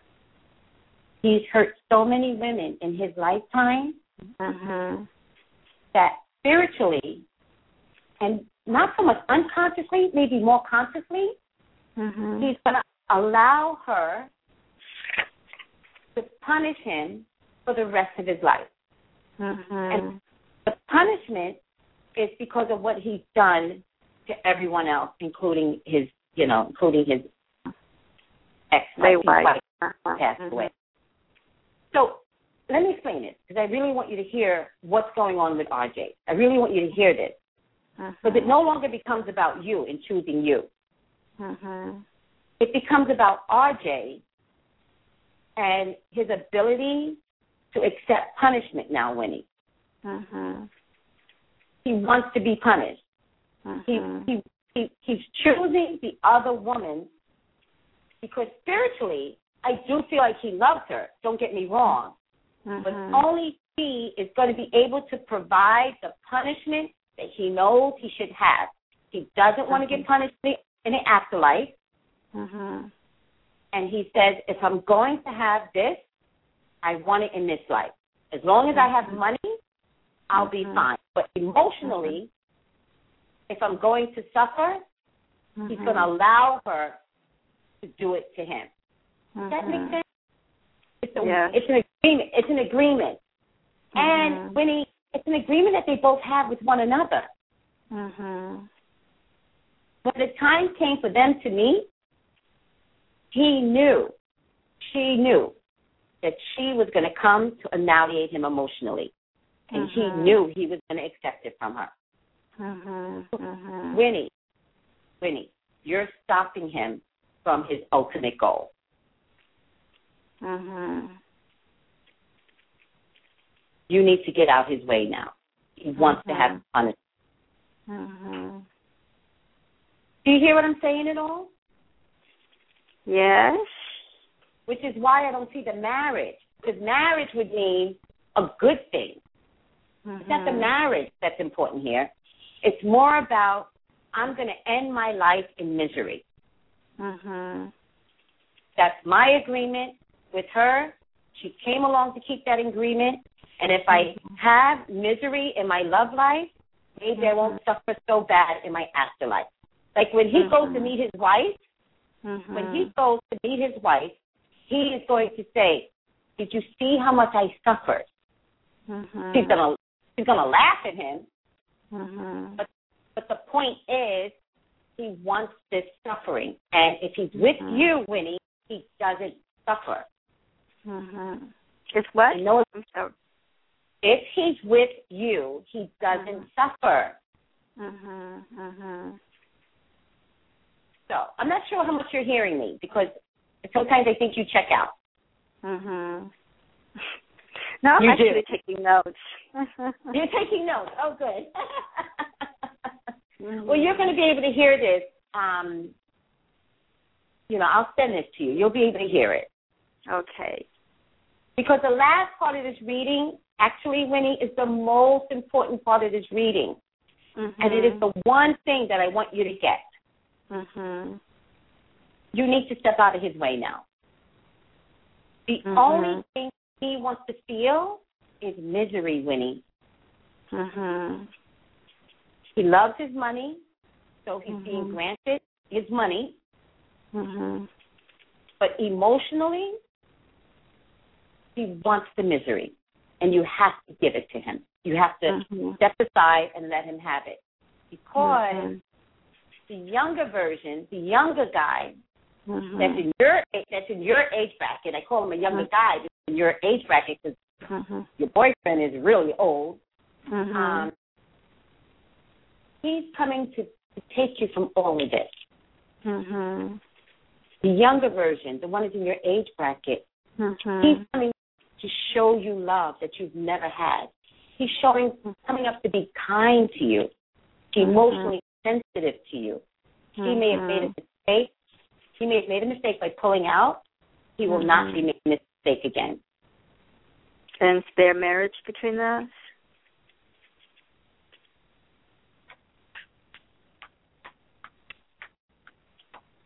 He's hurt so many women in his lifetime Mhm. that spiritually and not so much unconsciously, maybe more consciously, Mhm. he's going to allow her to punish him for the rest of his life. Mhm. The punishment is because of what he's done to everyone else, including his, you know, including his ex-wife, his wife. Uh-huh. passed Mhm. away. So let me explain it because I really want you to hear what's going on with RJ. I really want you to hear this Mhm. because it no longer becomes about you and choosing you. Mhm. It becomes about RJ and his ability to accept punishment now, Winnie. Mhm. He wants to be punished. He, he, he, he's choosing the other woman because spiritually, I do feel like he loves her. Don't get me wrong. But only he is going to be able to provide the punishment that he knows he should have. He doesn't want to get punished in the afterlife. Mhm. And he says, if I'm going to have this, I want it in this life. As long as I have money, I'll be Mhm. fine. But emotionally, if I'm going to suffer, he's Mhm. going to allow her to do it to him. Does that make Mhm. sense? It's, a, Yeah. it's an agreement. It's an agreement. And. Winnie, it's an agreement that they both have with one another. Mhm. When the time came for them to meet, he knew, she knew that she was going to come to annihilate him emotionally. And he Mhm. knew he was going to accept it from her. Mhm. Mhm. Winnie, Winnie, you're stopping him from his ultimate goal. Mhm. You need to get out his way now. He wants to have punishment. Mhm. Do you hear what I'm saying at all? Yes. Which is why I don't see the marriage. Because marriage would mean a good thing. It's not the Mhm. marriage that's important here. It's more about I'm going to end my life in misery. Mm-hmm. That's my agreement with her. She came along to keep that agreement. And if I have misery in my love life, maybe I won't suffer so bad in my afterlife. Like when he goes to Mhm. meet his wife, Mhm. when he goes to meet his wife, he is going to say, "Did you see how much I suffered?" She's gonna she's gonna laugh at him, but but the point is, he wants this suffering, and if he's with Mhm. you, Winnie, he doesn't suffer. Mhm. It's what? I know I'm sorry. If he's with you, he doesn't suffer. Mhm. Mhm. So I'm not sure how much you're hearing me because sometimes I think you check out. Mhm. [LAUGHS] No, I'm You actually do. taking notes. [LAUGHS] You're taking notes. Oh, good. Mhm. Well, you're going to be able to hear this. Um, you know, I'll send this to you. You'll be able to hear it. Okay. Because the last part of this reading, actually, Winnie, is the most important part of this reading. Mhm. And it is the one thing that I want you to get. Mhm. You need to step out of his way now. The Mhm. only thing he wants to feel is misery, Winnie. Mhm. He loves his money, so he's being Mhm. granted his money, Mhm. but emotionally, he wants the misery. And you have to give it to him. You have to Mhm. step aside and let him have it. Because Mhm. the younger version, the younger guy Mhm. that's in your that's in your age bracket, I call him a younger Mhm. guy that's in your age bracket because Mhm. your boyfriend is really old. Mhm. Um, he's coming to, to take you from all of this. Mhm. The younger version, the one that's in your age bracket, Mhm. he's coming to show you love that you've never had. He's showing, coming up to be kind to you, Mhm. emotionally sensitive to you. He may have made a mistake. He may have made a mistake by pulling out. He will not Mhm. be making this mistake again. And is there marriage between us?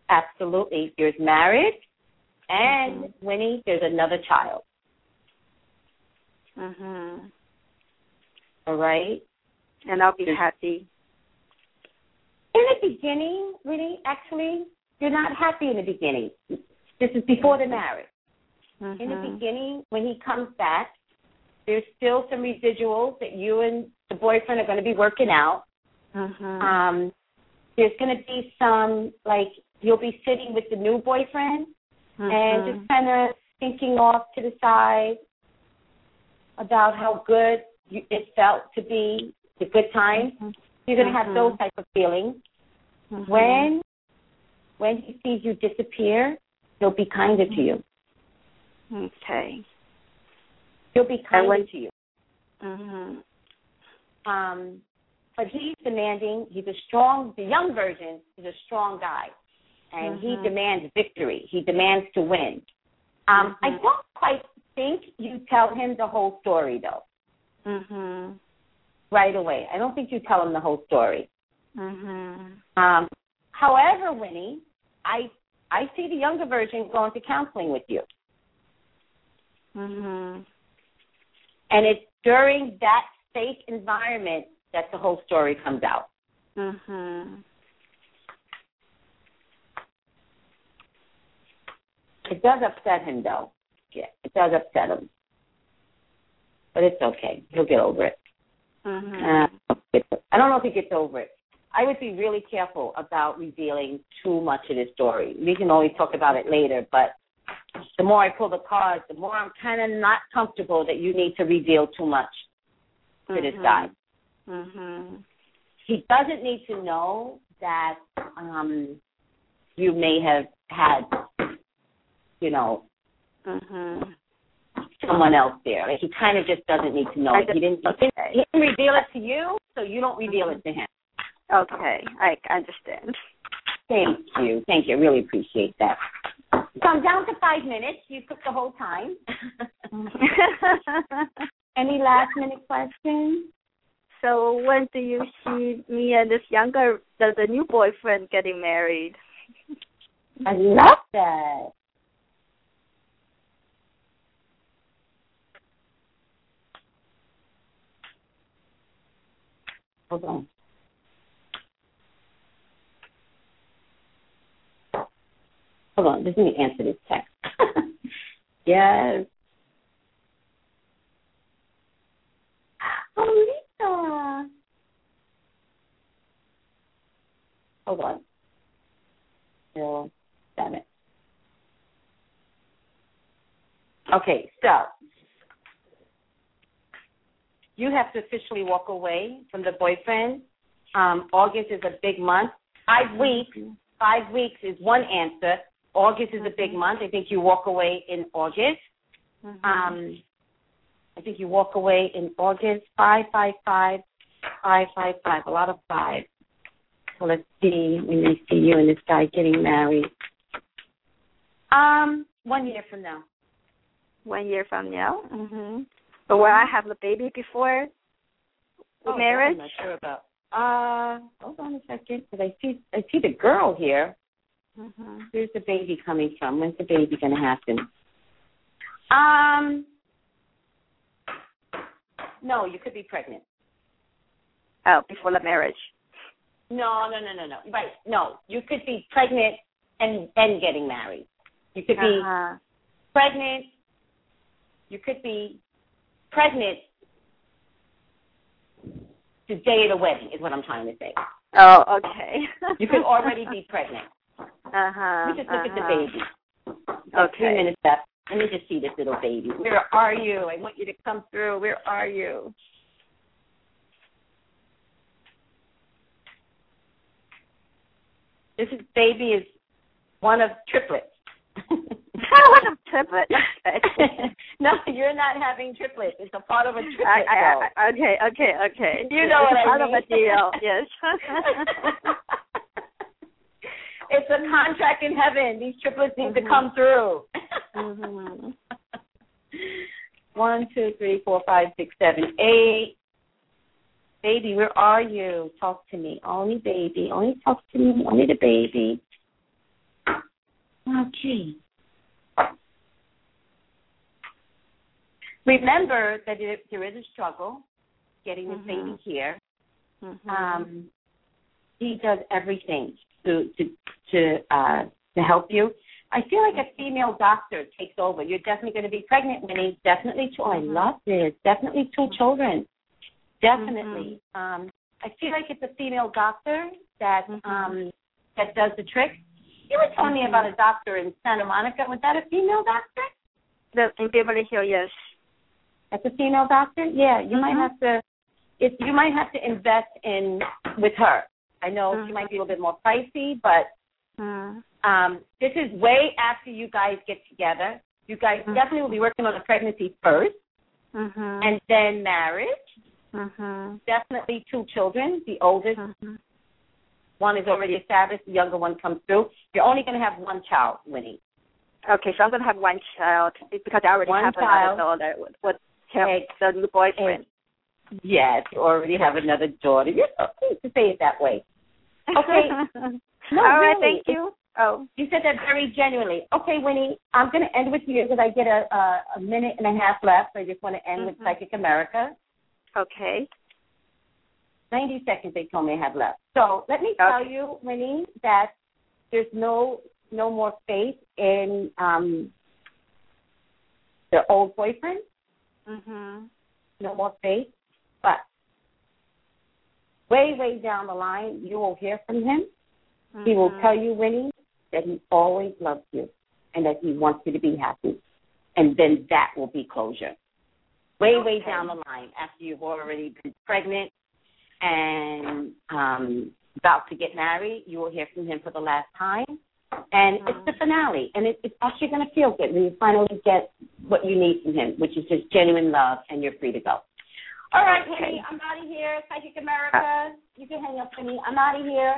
Absolutely. There's marriage, and. Winnie, there's another child. Mhm. All right. And I'll be happy. In the beginning, really, actually, you're not happy in the beginning. This is before the marriage. Mhm. In the beginning, when he comes back, there's still some residuals that you and the boyfriend are going to be working out. Mhm. Um, there's going to be some, like, you'll be sitting with the new boyfriend and Mhm. just kind of thinking off to the side about how good you, it felt to be the good times. Mhm. You're going to have those type of feelings. Mhm. When when he sees you disappear, he'll be kinder to you. Okay. He'll be kinder to you. Mhm. Um, but he's demanding. He's a strong. The young version is a strong guy, and he Mhm. demands victory. He demands to win. Um, I Mhm. don't quite think you tell him the whole story though. Mhm. right away. I don't think you tell him the whole story. Mhm. Um, however, Winnie, I I see the younger version going to counseling with you, Mhm. and it's during that safe environment that the whole story comes out. Mhm. It does upset him, though. Yeah, it does upset him, but it's okay. He'll get over it. Mhm. Uh, I don't know if he gets over it. I would be really careful about revealing too much of this story. We can always talk about it later, but the more I pull the cards, the more I'm kind of not comfortable that you need to reveal too much to this Mhm. guy. Mhm. He doesn't need to know that um, you may have had, you know, Mhm. someone else there. Like he kind of just doesn't need to know. He didn't, didn't. okay. He didn't reveal it to you, so you don't reveal it to him. Okay, I understand. Thank you. Thank you. I really appreciate that. So I'm down to five minutes. You took the whole time. [LAUGHS] Any last minute questions? so when do you see me and this younger, the, the new boyfriend getting married? I love that. Hold on. Hold on. Just let me answer this text. [LAUGHS] yes. Oh, Lisa. Hold on. Zero, seven. Okay, so you have to officially walk away from the boyfriend. Um, August is a big month. Five weeks. Five weeks is one answer. August is a big month. I think you walk away in August. Mhm. Um, I think you walk away in August. Five, five, five, five, five, five. A lot of five. So let's see when we see you and this guy getting married. Um, one year from now. One year from now. Mhm. But will I have the baby before Oh, marriage? I'm not sure about. Uh, hold on a second, because I see I see the girl here. Mhm. Where's the baby coming from? When's the baby going to happen? Um, no, you could be pregnant. Oh, before the marriage. No, no, no, no, no. Right? No, you could be pregnant and and getting married. You could be Uh-huh. pregnant. You could be pregnant the day of the wedding. Is what I'm trying to say. Oh, okay. [LAUGHS] You could already be [LAUGHS] pregnant. Uh huh. Let me just look at the uh-huh. baby. Okay. minutes left. Let me just see this little baby. Where are you? I want you to come through. Where are you? This is, baby is one of triplets. [LAUGHS] what a triplet. Okay. [LAUGHS] no, you're not having triplets. It's a part of a triplet. I, I. I, okay, okay, okay. You know it's what I mean. part of a deal, yes. [LAUGHS] it's a contract in heaven. These triplets need to Mhm. come through. Mhm. [LAUGHS] One, two, three, four, five, six, seven, eight. Baby, where are you? Talk to me. Only baby. Only talk to me. Only the baby. Okay. Remember that it, there is a struggle getting this Mhm. baby here. Mhm. Um, he does everything to to to uh, to help you. I feel like a female doctor takes over. You're definitely going to be pregnant, Winnie. Definitely two. I Mhm. love this. Definitely two children. Definitely. Um, I feel like it's a female doctor that Mhm. um, that does the trick. You were telling me about a doctor in Santa Monica. Was that a female doctor? the, in Beverly Hills, yes. A female doctor. Yeah, you might Mhm. have to. If you might have to invest in with her. I know she Mhm. might be a little bit more pricey, but Mm. um, this is way after you guys get together. You guys Mhm. definitely will be working on the pregnancy first, Mhm. and then marriage. Definitely two children. The oldest one is already established. The younger one comes through. You're only going to have one child, Winnie. Okay, so I'm gonna have one child because I already One have child. another daughter with, with Egg. the new boyfriend. Yes, you already have another daughter. You're so sweet to say it that way. Okay. [LAUGHS] No, All right, really. thank you. Oh. You said that very genuinely. Okay, Winnie, I'm going to end with you because I get a, a a minute and a half left. I just want to end with Mhm. Psychic America. Okay. 90 seconds they told me I have left. So let me tell Okay. you, Winnie, that there's no no more faith in um the old boyfriend. Mhm. No more faith. But way, way down the line, you will hear from him. He will Mhm. tell you, Winnie, that he always loves you and that he wants you to be happy. And then that will be closure. Way, way down the line after you've already been pregnant and um, about to get married, you will hear from him for the last time. And Mhm. it's the finale. And it, it's actually going to feel good when you finally get what you need from him, which is just genuine love, and you're free to go. All right, Okay. Winnie, I'm out of here. Psychic America. you can hang up, Winnie. I'm out of here.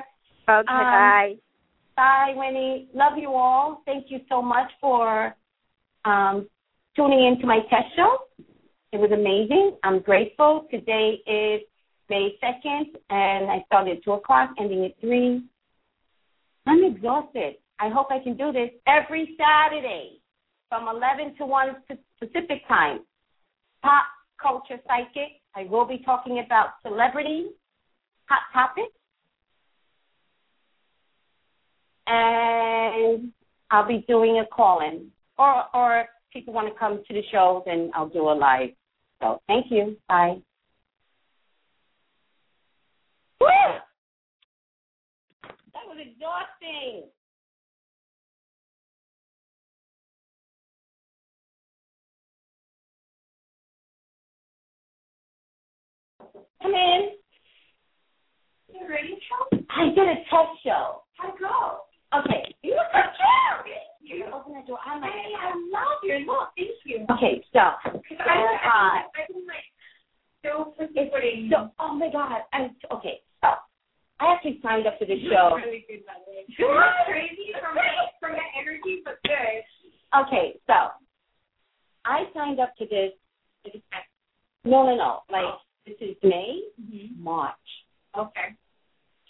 Okay, Um, bye. Bye, Winnie. Love you all. Thank you so much for um, tuning in to my test show. It was amazing. I'm grateful. Today is May 2nd, and I started at 2 o'clock, ending at 3. I'm exhausted. I hope I can do this every Saturday from 11 to 1 Pacific time. Pop culture psychic. I will be talking about celebrity hot topics. and I'll be doing a call in. Or or if people want to come to the show, then I'll do a live. So thank you. Bye. Woo! That was exhausting. Come in. You radio show? I did a test show. How'd go? Okay. You look so cute. You. Open the door. I'm Hey, like, I love your look. Thank you. okay, so Because I, I, I've been like so putting. so, oh my god. I, okay, so I actually signed up for the show. Really good, by the way. [LAUGHS] Crazy from that, from that energy, but good. Okay, so I signed up to this. No, no, no. Like this is May, Mm-hmm. March, Okay.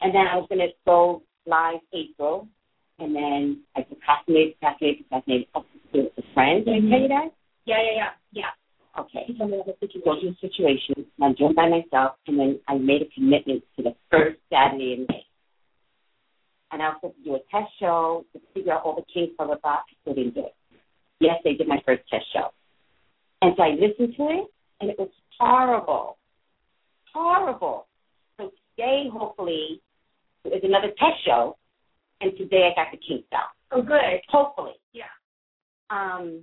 and then I was gonna go live April, and then I procrastinated, procrastinated, procrastinated. Up to a friend. Did I tell you that? Yeah, yeah, yeah. Yeah. Okay. So go to a situation. I'm doing by myself, and then I made a commitment to the first Saturday in May. And I was supposed to do a test show to figure out all the kinks, blah blah blah. I still didn't do it. Yes, they did my first test show, and so I listened to it, and it was horrible, horrible. So today, hopefully, is another test show, and today I got the kinks out. Oh, good. Hopefully. Yeah. Um,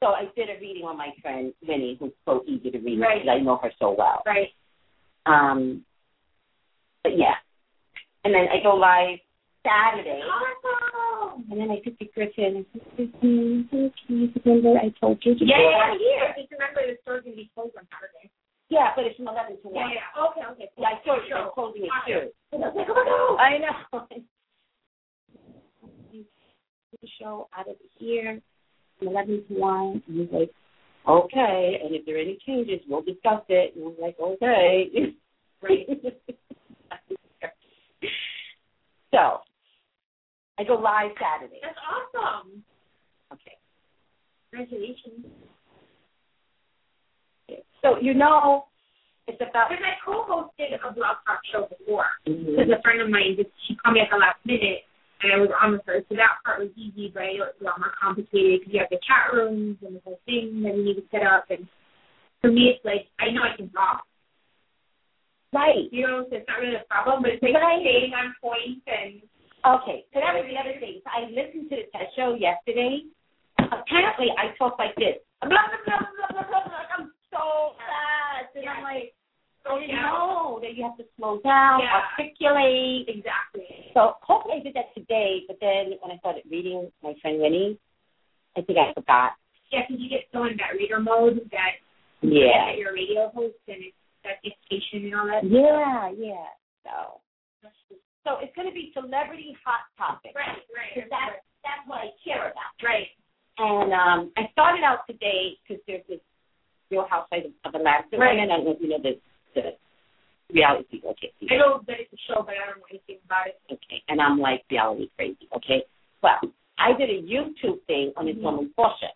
so I did a reading on my friend Winnie, who's so easy to read Right. because I know her so well. Right. Um, but yeah, and then I go live Saturday, Awesome. and then I took the Griffin. I said, Griffin, can you remember I told you? to Yeah, yeah, yeah. Just remember the store's gonna be closed on Saturday. Yeah, but it's from eleven to one. yeah. Okay, okay. Yeah, I saw it. Sure. I'm closing it too. And I was like, oh no. I know. [LAUGHS] the show out of here from 11 to 1. And he's like, okay. And if there are any changes, we'll discuss it. And I'm like, okay. [LAUGHS] Right. [LAUGHS] so, I go live Saturday. That's awesome. Okay. Congratulations. So, you know, it's about. Because I co-hosted a blog talk show before. Mhm. Because a friend of mine, just she called me at the last minute, and I was on with her. So that part was easy, but it was a lot more complicated because you have the chat rooms and the whole thing that you need to set up. And for me, it's like I know I can talk, Right. you know, so it's not really a problem. But it's like Right. staying on points point and Okay, so that was the other thing. So I listened to the test show yesterday. Apparently, I talk like this. Blah, blah, blah, blah, blah, blah, blah. So fast. And I'm like, I didn't know that you have to slow down, Yeah. articulate. exactly. So hopefully I did that today, but then when I started reading my friend Winnie, I think I forgot. Yeah, because you get so in that reader mode that Yeah. that you're a radio host and it's that dictation and all that. Yeah, yeah. So, so it's going to be celebrity hot topics. Right, right. That's, that's what I care about. right. And um, I started out today because there's this Real Housewives of Atlanta. Right. And I don't know if you know the, the reality people. Okay, I know that it's a show, but I don't know anything about it. okay. And I'm like reality crazy. Okay. Well, I did a YouTube thing on this Mhm. woman Porsha,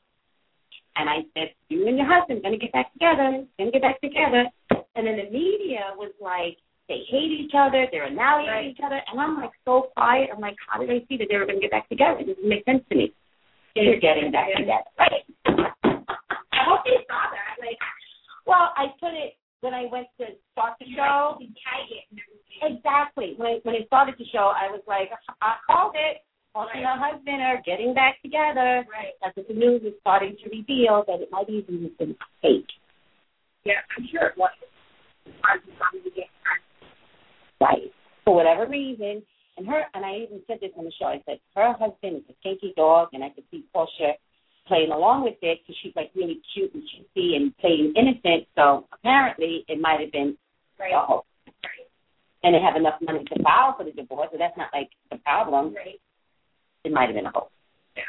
and I said, "You and your husband gonna get back together. Gonna get back together." And then the media was like, "They hate each other. They're annihilating Right. each other." And I'm like so quiet. I'm like, "How did I see that they were gonna get back together? It doesn't make sense to me." They're getting back together. Right. I hope they saw that. Like, Well, I put it when I went to start the show. you tag it and everything. Exactly. When I when I started the show, I was like, I called it. Paulson and her husband are getting back together. Right. That's what the news is starting to reveal that it might even have been fake. Yeah, I'm sure it was. Hard to find to get Right. For whatever reason. And her and I even said this on the show. I said her husband is a kinky dog, and I could see Porsha playing along with it because she's like really cute and cutesy and playing innocent. So apparently, it might have been Right. a hoax. And they have enough money to file for the divorce, so that's not like the problem. Right. It might have been a hoax. Yeah,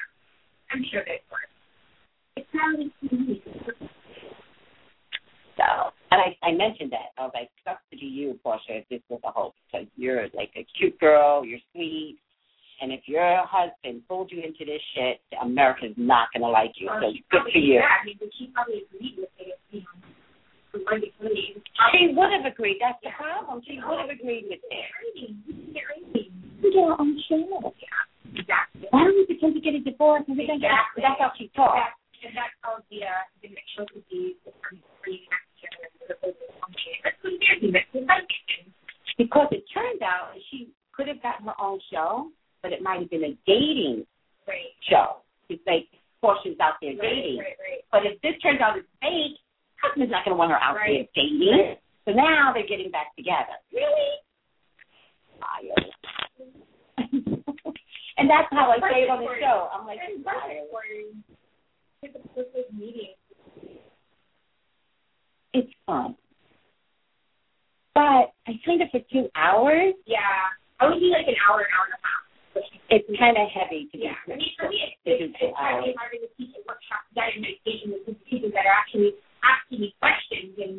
I'm sure they were. It's not easy. So, and I, I mentioned that. I was like, sucks to you, Porsha, if this was a hoax, because you're like a cute girl, you're sweet, and if your husband pulled you into this shit, America's not gonna like you. So she good for you. did that. I mean, but she probably agreed with it. You know. She would have agreed. That's the problem. She would have agreed with it. Get rating. We get our own show. Exactly. Why don't we pretend to get a divorce and we can get Exactly. That's how she talks. And that's how the uh, the next show could be the and the whole function. That's what they're doing. That's what they're doing. Because it turned out she could have gotten her own show, but it might have been a dating Right. show. It's like Porsha's out there Right, dating. right, right. But if this turns out it's fake, husband's not going to want her out Right. there dating. So now they're getting back together. Really? [LAUGHS] And that's how I say it on the show. I'm like, It's tired. perfect for you. It's meeting. It's fun. but I signed up for two hours. Yeah. I would do like an hour, an hour and a half. It's kind of heavy to Yeah, I be. mean, for me, it's, it's, it's hard hours. harder to teach a workshop guided meditation with people that are actually asking me questions and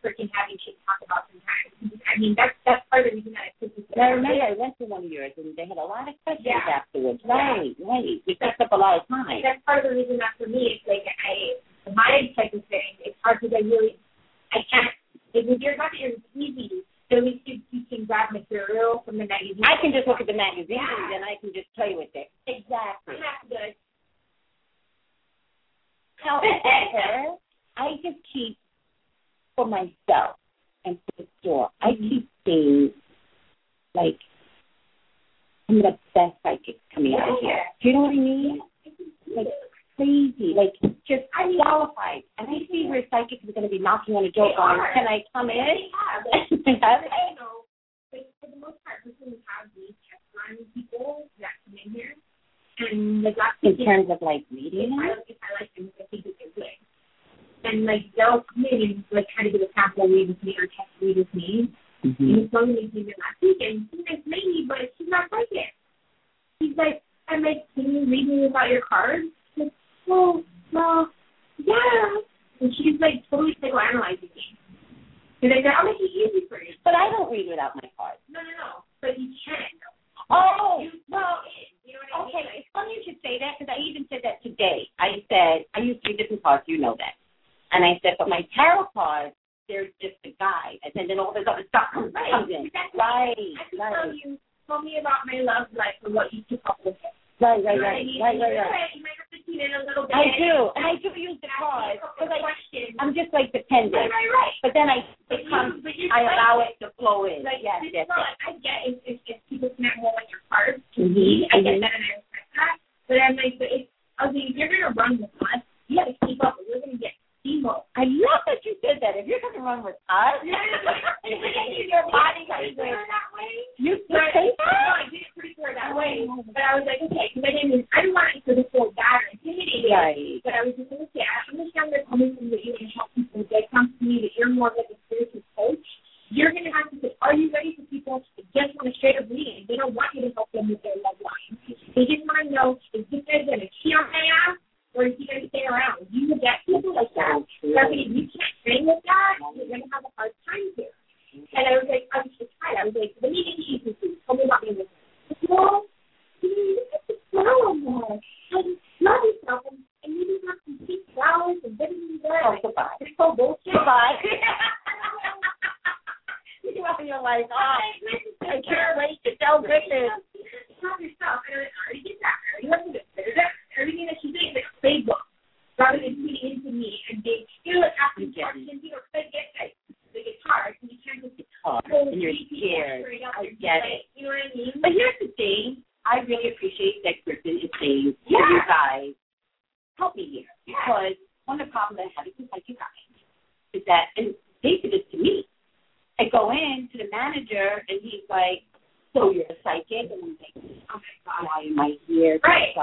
freaking having shit talk about sometimes. I mean, that's that's part of the reason that I took this. And I remember I went to one of yours and they had a lot of questions Yeah. afterwards. Yeah. Right, right. It takes up a lot of time. That's part of the reason that for me, it's like I my type of thing. It's hard because I really I can't. If you're not it's easy. So at least you, you can grab material from the magazine. I can just look at the magazines Yeah. and I can just play with it. Exactly. That's good. However, I just keep for myself and for the store. I mm-hmm. keep things like I'm the best psychic coming out of here. Oh, Do you know what I mean? Like crazy, like just I qualified. And I see where psychics are going to be knocking on a door They going. "Can I come They [LAUGHS] in?" have, like, Have But, you know, like, for the most part, who have these test run people that come in here, and like lots In terms of like if reading, I, if I like them, I think that they're good. And like they'll come in and like try to do a sample read with me or test read with me. mm-hmm. And he's going to me last week, and a nice lady, but she's not psychic. He's like, I'm like, can you read me about your cards? I'm like, well, well, yeah. And she's like totally psychoanalyzing me. I said, I'll make it easy for you. but I don't read without my cards. No, no, no. But you can. Oh, You well, You know what I Okay, mean? It's funny you should say that because I even said that today. I said I use three different cards. You know that, and I said, but my tarot cards, they're just a guide, and then all this other stuff [LAUGHS] comes Right. in. Exactly. Right, I can right, tell you, tell me about my love life and what you took up with it. Right, right, You right, mean? right, right, right. You might have to tune in a little bit. I do, and I do use the cards because I, I'm just like dependent. right, right. right. But then I But it you- comes, you're I allow it to flow in. Like, yes, yes, yes. I get it. It's just people snap more on your cards. Mhm, I get mhm. that and I respect that. But I'm like, but it's, I was like, if you're going to run with us, you got to keep up or you're going to get emo. I love that you said that. If you're going to run with us, [LAUGHS] your body pretty language. clear that way. You say no, I did pretty clear that way. But I was like, okay, because I didn't, I didn't want it to feel bad or intimidating. Right. But I was just going to say, I understand they're coming from that you to help people. They come to me that you're more like a spiritual coach. You're going to have to say, are you ready for people to just want to straight up read? They don't want you to help them with their love life. They just want to know, is this guy going to cheat on my ass or is he going to stay around? You will get people like that. True. But if you can't train with that, you're going to have a hard time here. And I was like, I was just tired. I was like, let me get you. Tell me about business. Well, you have to smile more. And love yourself. And, and you need to have some pink flowers and da. Oh, goodbye. It's so bullshit. Goodbye. [LAUGHS] you are you're like, oh, I can't wait to tell Griffin. Uh, love yourself. I already did that. I already love this. Everything that she's doing is like playbook. Rather than feeding into me and still like asking questions, you know, because I get like the guitar, and you can't just go and you're scared. I get like, You know what I mean? But here's the thing. I really appreciate that Griffin is saying, Yeah. you guys, help me here. Because one of the problems I have is like you guys is that, and they did this to me. I go in to the manager and he's like, so you're a psychic? And I'm like, oh my God, why am I here? Right. So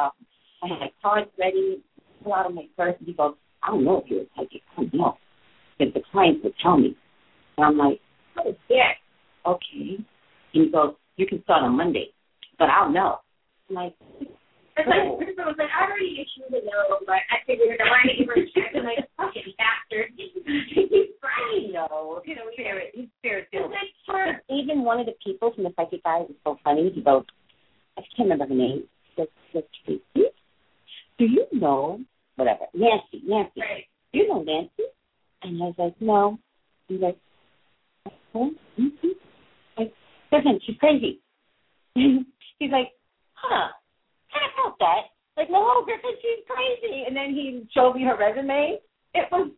I had my cards ready, pull out of my purse, and he goes, I don't know if you're a psychic. I don't know. Because the clients would tell me. And I'm like, What is yeah. okay. And he goes, you can start on Monday, but I'll know. I'm like, It's like, Krista was like, I already issued a no, but I figured I wanted to give her a. I'm like, fucking bastard. [LAUGHS] he's right, no. You know, spirit, he's spirit filled. Even one of the people from the psychic guys is so funny. He goes, I can't remember her name. Goes, he do you know whatever Nancy? Nancy, Right. do you know Nancy? And I was like, no. He's like, oh, mm-hmm. Like, listen, she's crazy. [LAUGHS] He's like, huh? That. Like, no, Griffin, she's crazy. And then he showed me her resume. It was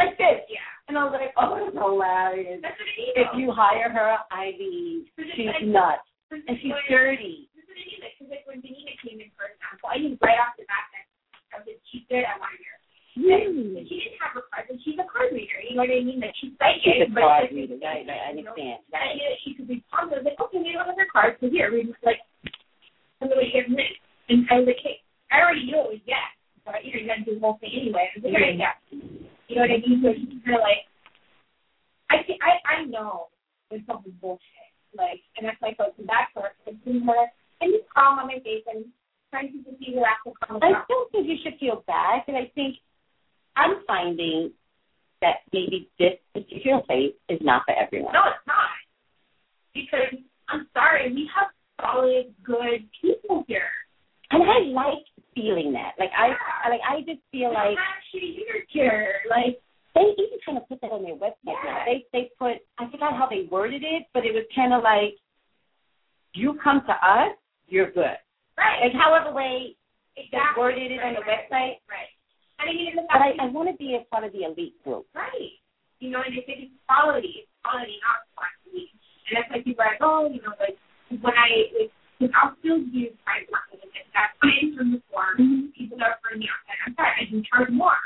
like this. Yeah. And I was like, oh, that's hilarious. That's I mean. If you hire her, I mean, she's nuts. And she's dirty. This is what I mean. Like, like when Benita came in, for example, I knew right off the bat that I was she's good. I want her. Mm. And she didn't have her cards, and she's a card reader. You know what I mean? Like she's She's a but card it's reader, right, right, I you know? understand. And that she could. I was like, okay, we don't have her cards, so here, read like somebody gives me. And I was like, hey, I already knew it was yes, but you know, you got to do the whole thing anyway. I was like, all right, yeah. You know what I mean? So she's kind of like, I, thi- I, I know when something's bullshit. Like, and that's my. And that's her. And seeing her and just calm on my face and trying to see the actual calm. I don't think you should feel bad, and I think I'm finding that maybe this particular place is not for everyone. No, it's not. Because I'm sorry, we have solid, good people here. And I like feeling that. Like I, like I just feel like shitty here. Like, they even kind of put that on their website. Yeah. They they put I forgot how they worded it, but it was kind of like, you come to us, you're good. right. Like however way they worded it on the Right, website. Right. I mean, in the But I, I want to be a part of the elite group. Right. You know, and if it's quality, it's quality, not quantity. And that's like people are like, oh, you know, like when I, like, I'll still use private marketing. If that's my interim form, people that are mm-hmm. me outside. I'm sorry, I can charge more.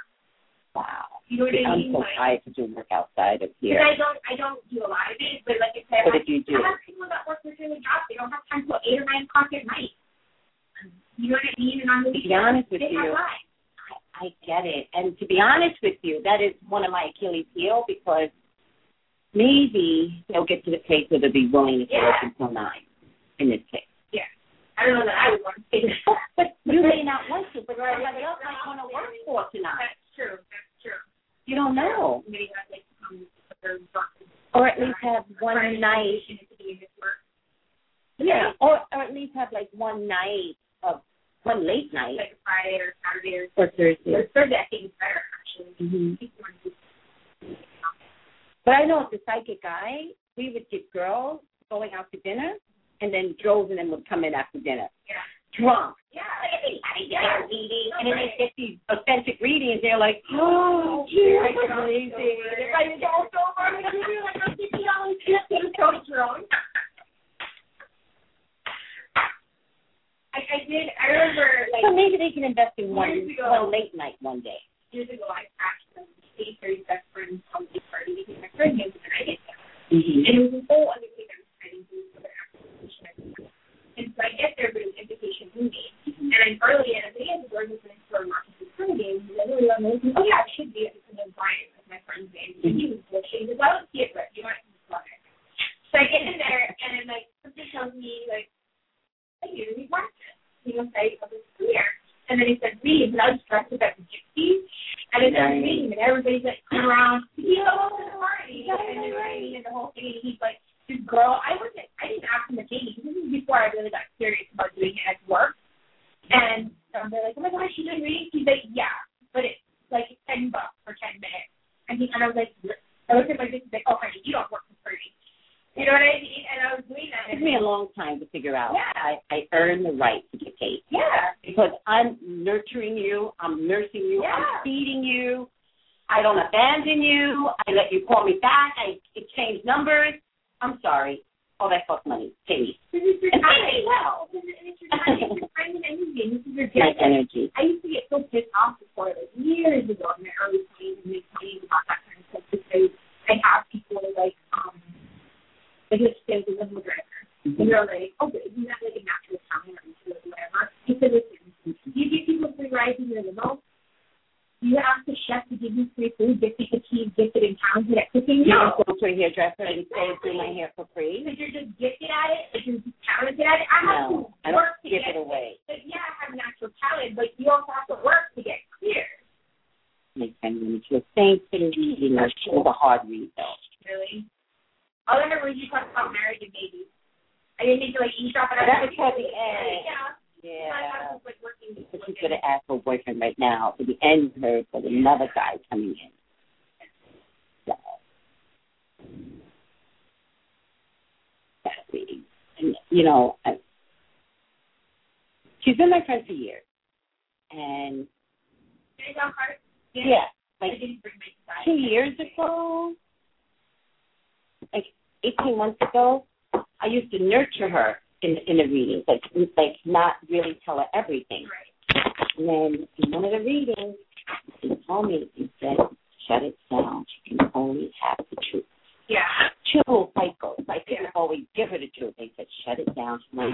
Wow. You know what I I'm mean? so like, tired to do work outside of here. I don't, I don't do a lot of it, but like I said, But I, if you do, I have people that work their daily jobs. They don't have time till eight or nine o'clock at night. You know what I mean? And on the To be honest with they you, have lives. I get it. And to be honest with you, that is one of my Achilles heel because maybe they'll get to the place where they'll be willing to work until nine in this case. I don't know that I would want to. [LAUGHS] You may not [LAUGHS] want to, but somebody else might want to work for tonight. That's true. That's true. You don't know. Maybe I'd like to come to their doctor. Or at least have one night. Yeah. Or or at least have like one night of one late night like Friday or Saturday or, or Thursday. or Thursday. I think is better actually. hmm People want to do- But I know if the psychic guy, we would get girls going out to dinner, and then Joes and them would come in after dinner, Drunk. Yeah. drunk. Yeah. Yeah. reading, and then they get these authentic readings. They're like, oh, geez, that's amazing. They're like, it's all over. I'm gonna give you like a fifty dollars tip. It's so drunk. I, I did. I remember like So maybe they can invest in one ago. one late night one day. years ago. I asked them to stay for his best friend's holiday party because my friend I didn't. Mm-hmm. And it was a whole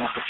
down. She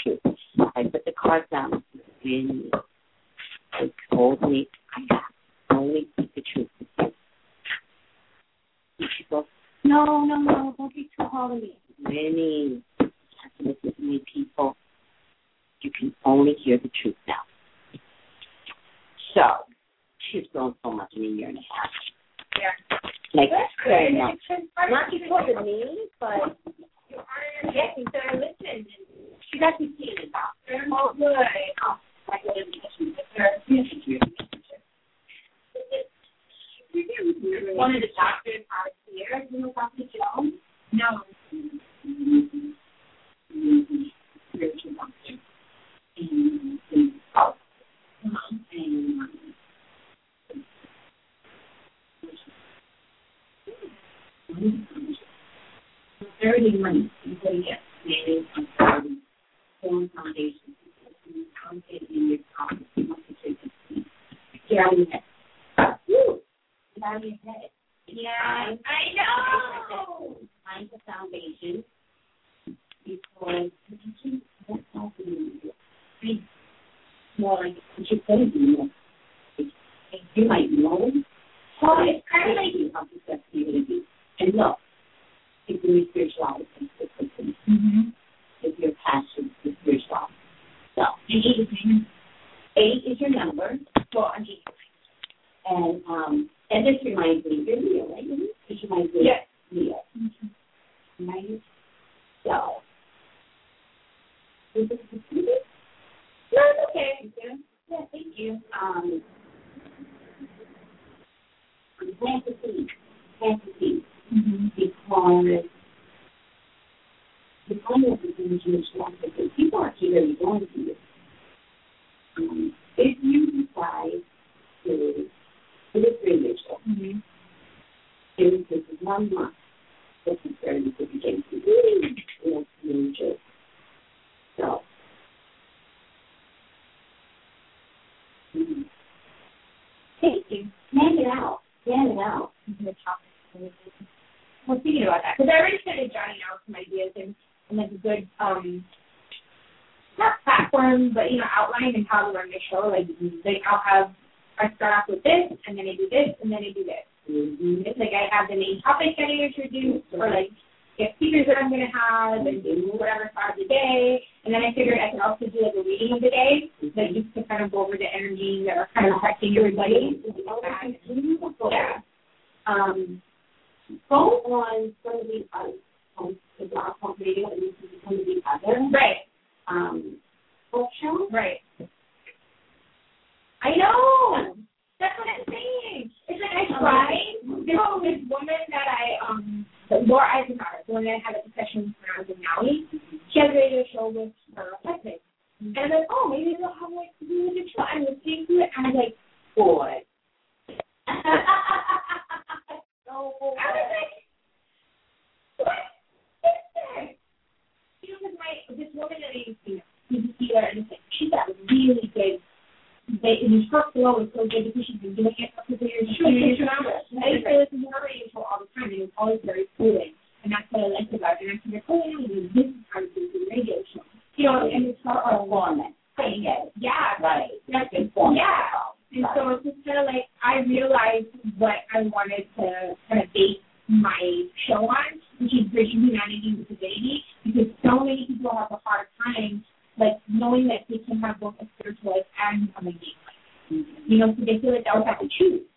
to the show. Like like I'll have I start off with this and then I do this and then I do this. Mm-hmm. It's like I have the main topic that I introduce or like get speakers that I'm gonna have and do whatever part of the day. And then I figured I could also do like a reading of the day, like just to kind of go over the energies that are kind of affecting everybody. Yeah. Um, go on some of the other, on the blog talk radio and to some of the other, Right. um, shows. Right. I know. That's what I'm saying. It's like I tried. There's this woman that I um Laura Eisenhower, the one that I had a session when I was in Maui. She has a radio show with her husband. And I'm like, oh, maybe they'll have like a good show. I'm listening to it and I'm like, Boy. [LAUGHS] no. I was like, what is this? You know, because my this woman that I used to know, she's a healer, and it's like, she's got really good. They, her flow is so good because she's been doing it for years. Such an. I used to listen to her radio show all the time, and it was always very soothing. And that's what I liked about it. And I said, oh, yeah, this is how to do the radio show. You know, and it's her Performance. I get. Yeah, Right. That's Performance. yeah. And so it's just kind of like I realized what I wanted to kind of base my show on, which is bridging humanity with divinity, because so many people have a hard time like knowing that they can have both a spiritual life and a mundane life. You know, so they feel like they always have to choose.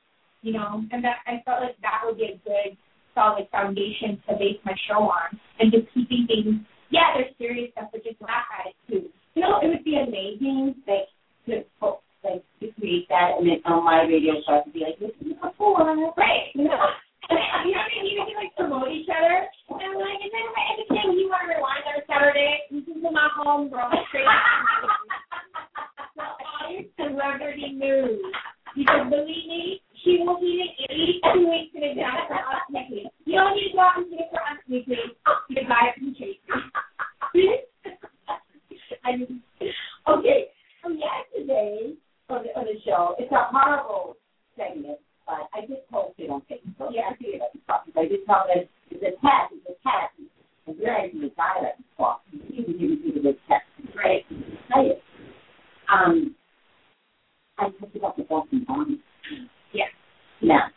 You know, and that I felt like that would be a good solid foundation to base my show on, and just keeping things. Yeah, there's serious stuff, but just laugh at it too. You know, it would be amazing, like, to, like, to create that and then on my radio show to be like, this is a four. Right. You know, you know what I mean? We can like promote each other. And I'm like, then my anything you want to rewind on Saturday, this is my home, bro. Straight [LAUGHS] Celebrity news. Because believe me, she will it at two weeks in advance for us weekly. You don't need to for us weekly. You can buy from Chase. [LAUGHS] I mean, okay, so yesterday on the, on the show, it's a horrible segment, but I just posted on Facebook. Yeah, I figured I'd talk. I just know that it's a test, it's a test. And we're actually a guy that talk. You can you the test, right? Tell you. Um, I talked about the Boston Bomb. Yeah. Now,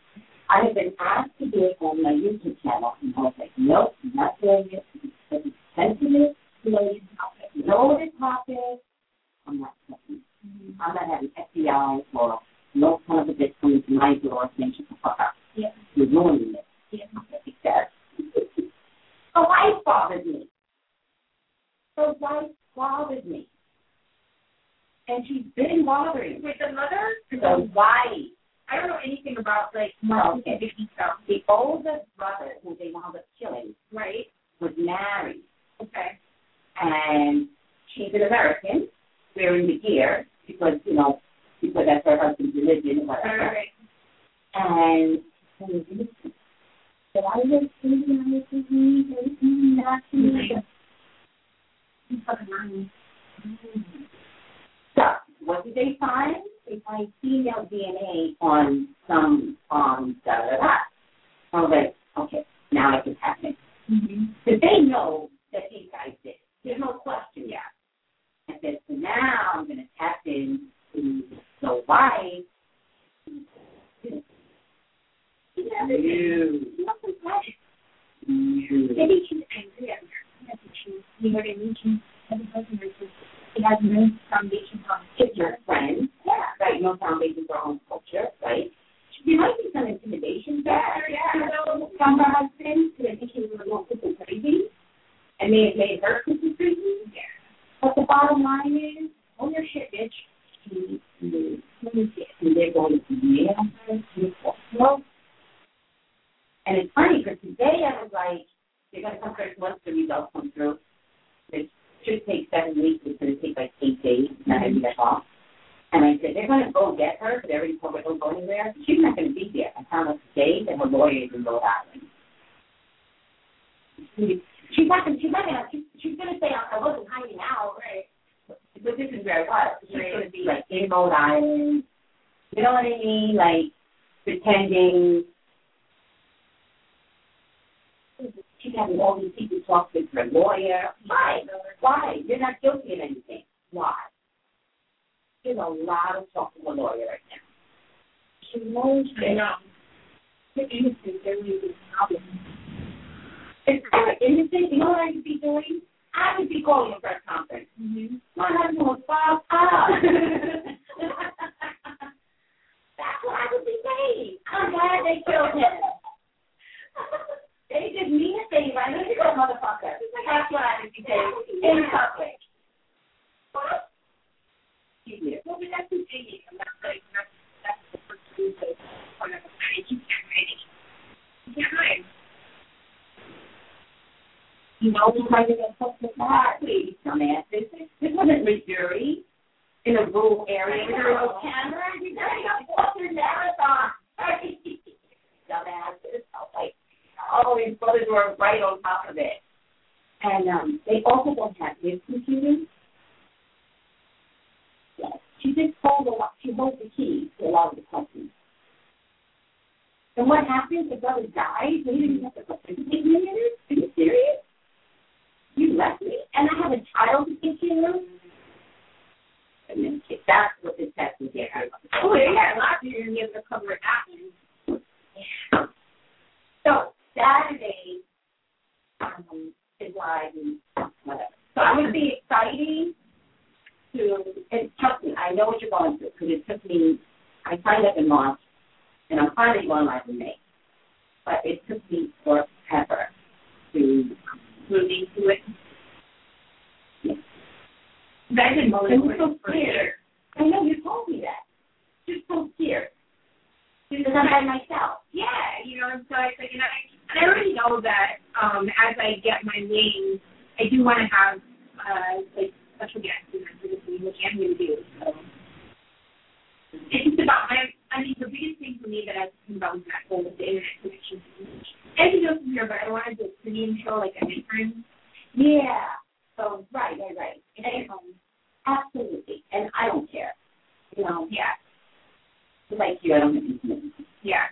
I have been asked to do it on my YouTube channel, and I was like, nope, I'm not doing it. It's sensitive, loaded topic, loaded topic, I'm not touching. Mm-hmm. I'm not having FBI or no a bitch coming to my door motherfucker. That's what I would be saying in public. Well, but that's the thing. That's like, that's, that's the first one of the marriage. You can't hide it. You can't. You know, we might have been fucked with that. Please, dumbass. This, this wasn't Missouri in a rural area. With no camera. You're doing a Boston marathon. Dumbasses. I was oh, his brothers were right on top of it. And um, they also don't have his computer. Yes. She just told a lot. She holds the key to a lot of the questions. And what happens? The brother dies. and he didn't have to participate in it. Are you serious? You left me, and I have a child to take care of. And then that's what this test is here. Oh, yeah. A lot of you going to cover it after. So Saturday um, is I do whatever. So I'm gonna be exciting to and trust me, I know what you're going through because it took me. I signed up in March, and I'm finally going live in May. But it took me forever to Move into it. Yeah. I've been mulling I'm so scared. I know you told me that. Just so scared. Because I'm by myself. Yeah, you know, and so I like, and I, and I already know that um, as I get my wings, I do want to have uh, like special guests in for this week, which I'm going to do. So it's just about my. I mean, the biggest thing for me that I was thinking about was that whole the internet connection. I can go from here, but I wanted to premium show like a different. Yeah. So right, right, right. And, um, Absolutely. And I don't care. You know, yeah, like you, I don't yeah.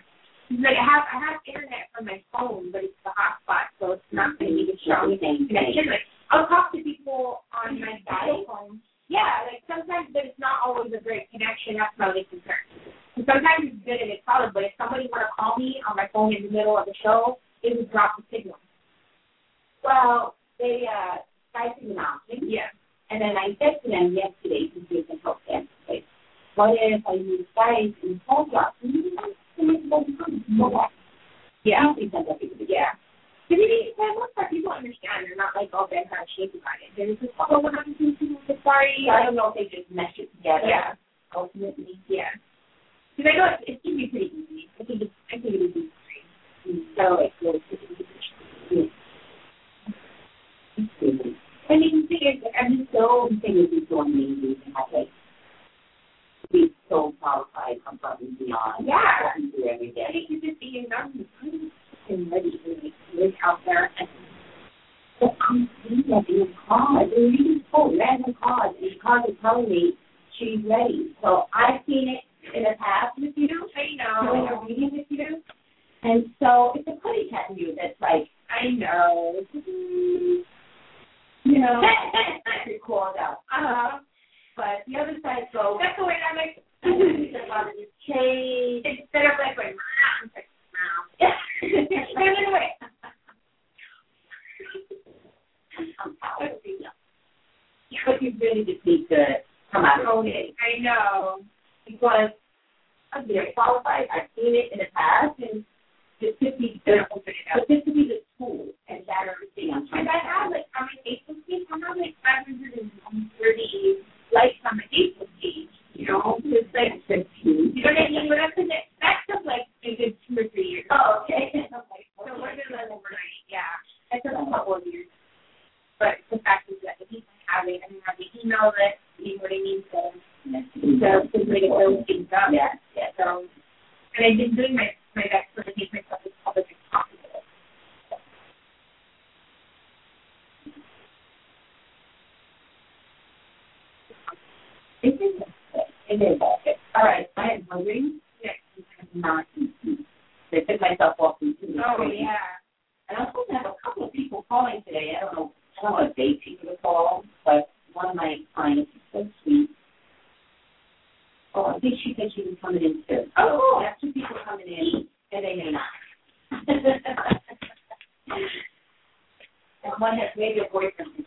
It's Like I have, I have internet from my phone, but it's the hotspot, so it's not going to be the strongest connection. Like I'll talk to people on my cell phone. Yeah, like sometimes, but it's not always a great connection. That's my only concern. And sometimes it's good and it's solid, but if somebody were to call me on my phone in the middle of the show, it would drop the signal. Well, they uh pricing an option. Yeah. And then I said to them yesterday to see if they help them. Like, what if I use guys in whole drops? Yeah. I don't think that's a big deal. Yeah. But maybe the most part, people understand. They're not like all bent out of shape about it. They're just like, oh, what happened to the party? I don't know if they just mesh it together. Yeah. Ultimately. Yeah. Because I know it, it can be pretty easy. I think it's, I think it would be great. So it's really I mean, the thing is, like, I'm just so thing would be so amazing to have like be so qualified from above and beyond. Yeah. What we do every I day. think you just being young and ready to live out there and So I'm seeing that in cause. They're really cool, random cause. And the cause is telling me she's ready. So I've seen it in the past with you. I Doing know. a reading with you. And so it's a putty cat in you that's like, I know. you know, [LAUGHS] you're called out. Uh-huh. But the other side goes, That's the way I like about this change. instead of like going, ah, like, "Meow." [LAUGHS] It away. I'm proud of you. But you really just need to come out own it. I know. Because I'm very qualified. I've seen it in the past and this could be the, but this could be the tool and that everything I'm trying And to I have like on my Facebook page, I have like 530 likes on my Facebook page. You know, it's like, you know what I mean? But that's, that's just like a good two or three years. Oh, okay. So we're just like overnight, yeah. It took a couple of years. But the fact is that at least I have it I have the email list, you know what I mean? So, so to make those things up. Yeah, yeah. So, and I've been doing my, my best to make myself as public as possible. It is. It is. All right. I am. Yeah. I'm not eating. I took myself off from two. Oh, yeah. And I'm supposed to have a couple of people calling today. I don't know. I don't want to date people to call, but one of my clients is so sweet. Oh, I think she said she was coming in too. Oh. That's two people coming in, and they may not. and one has maybe a boyfriend. she's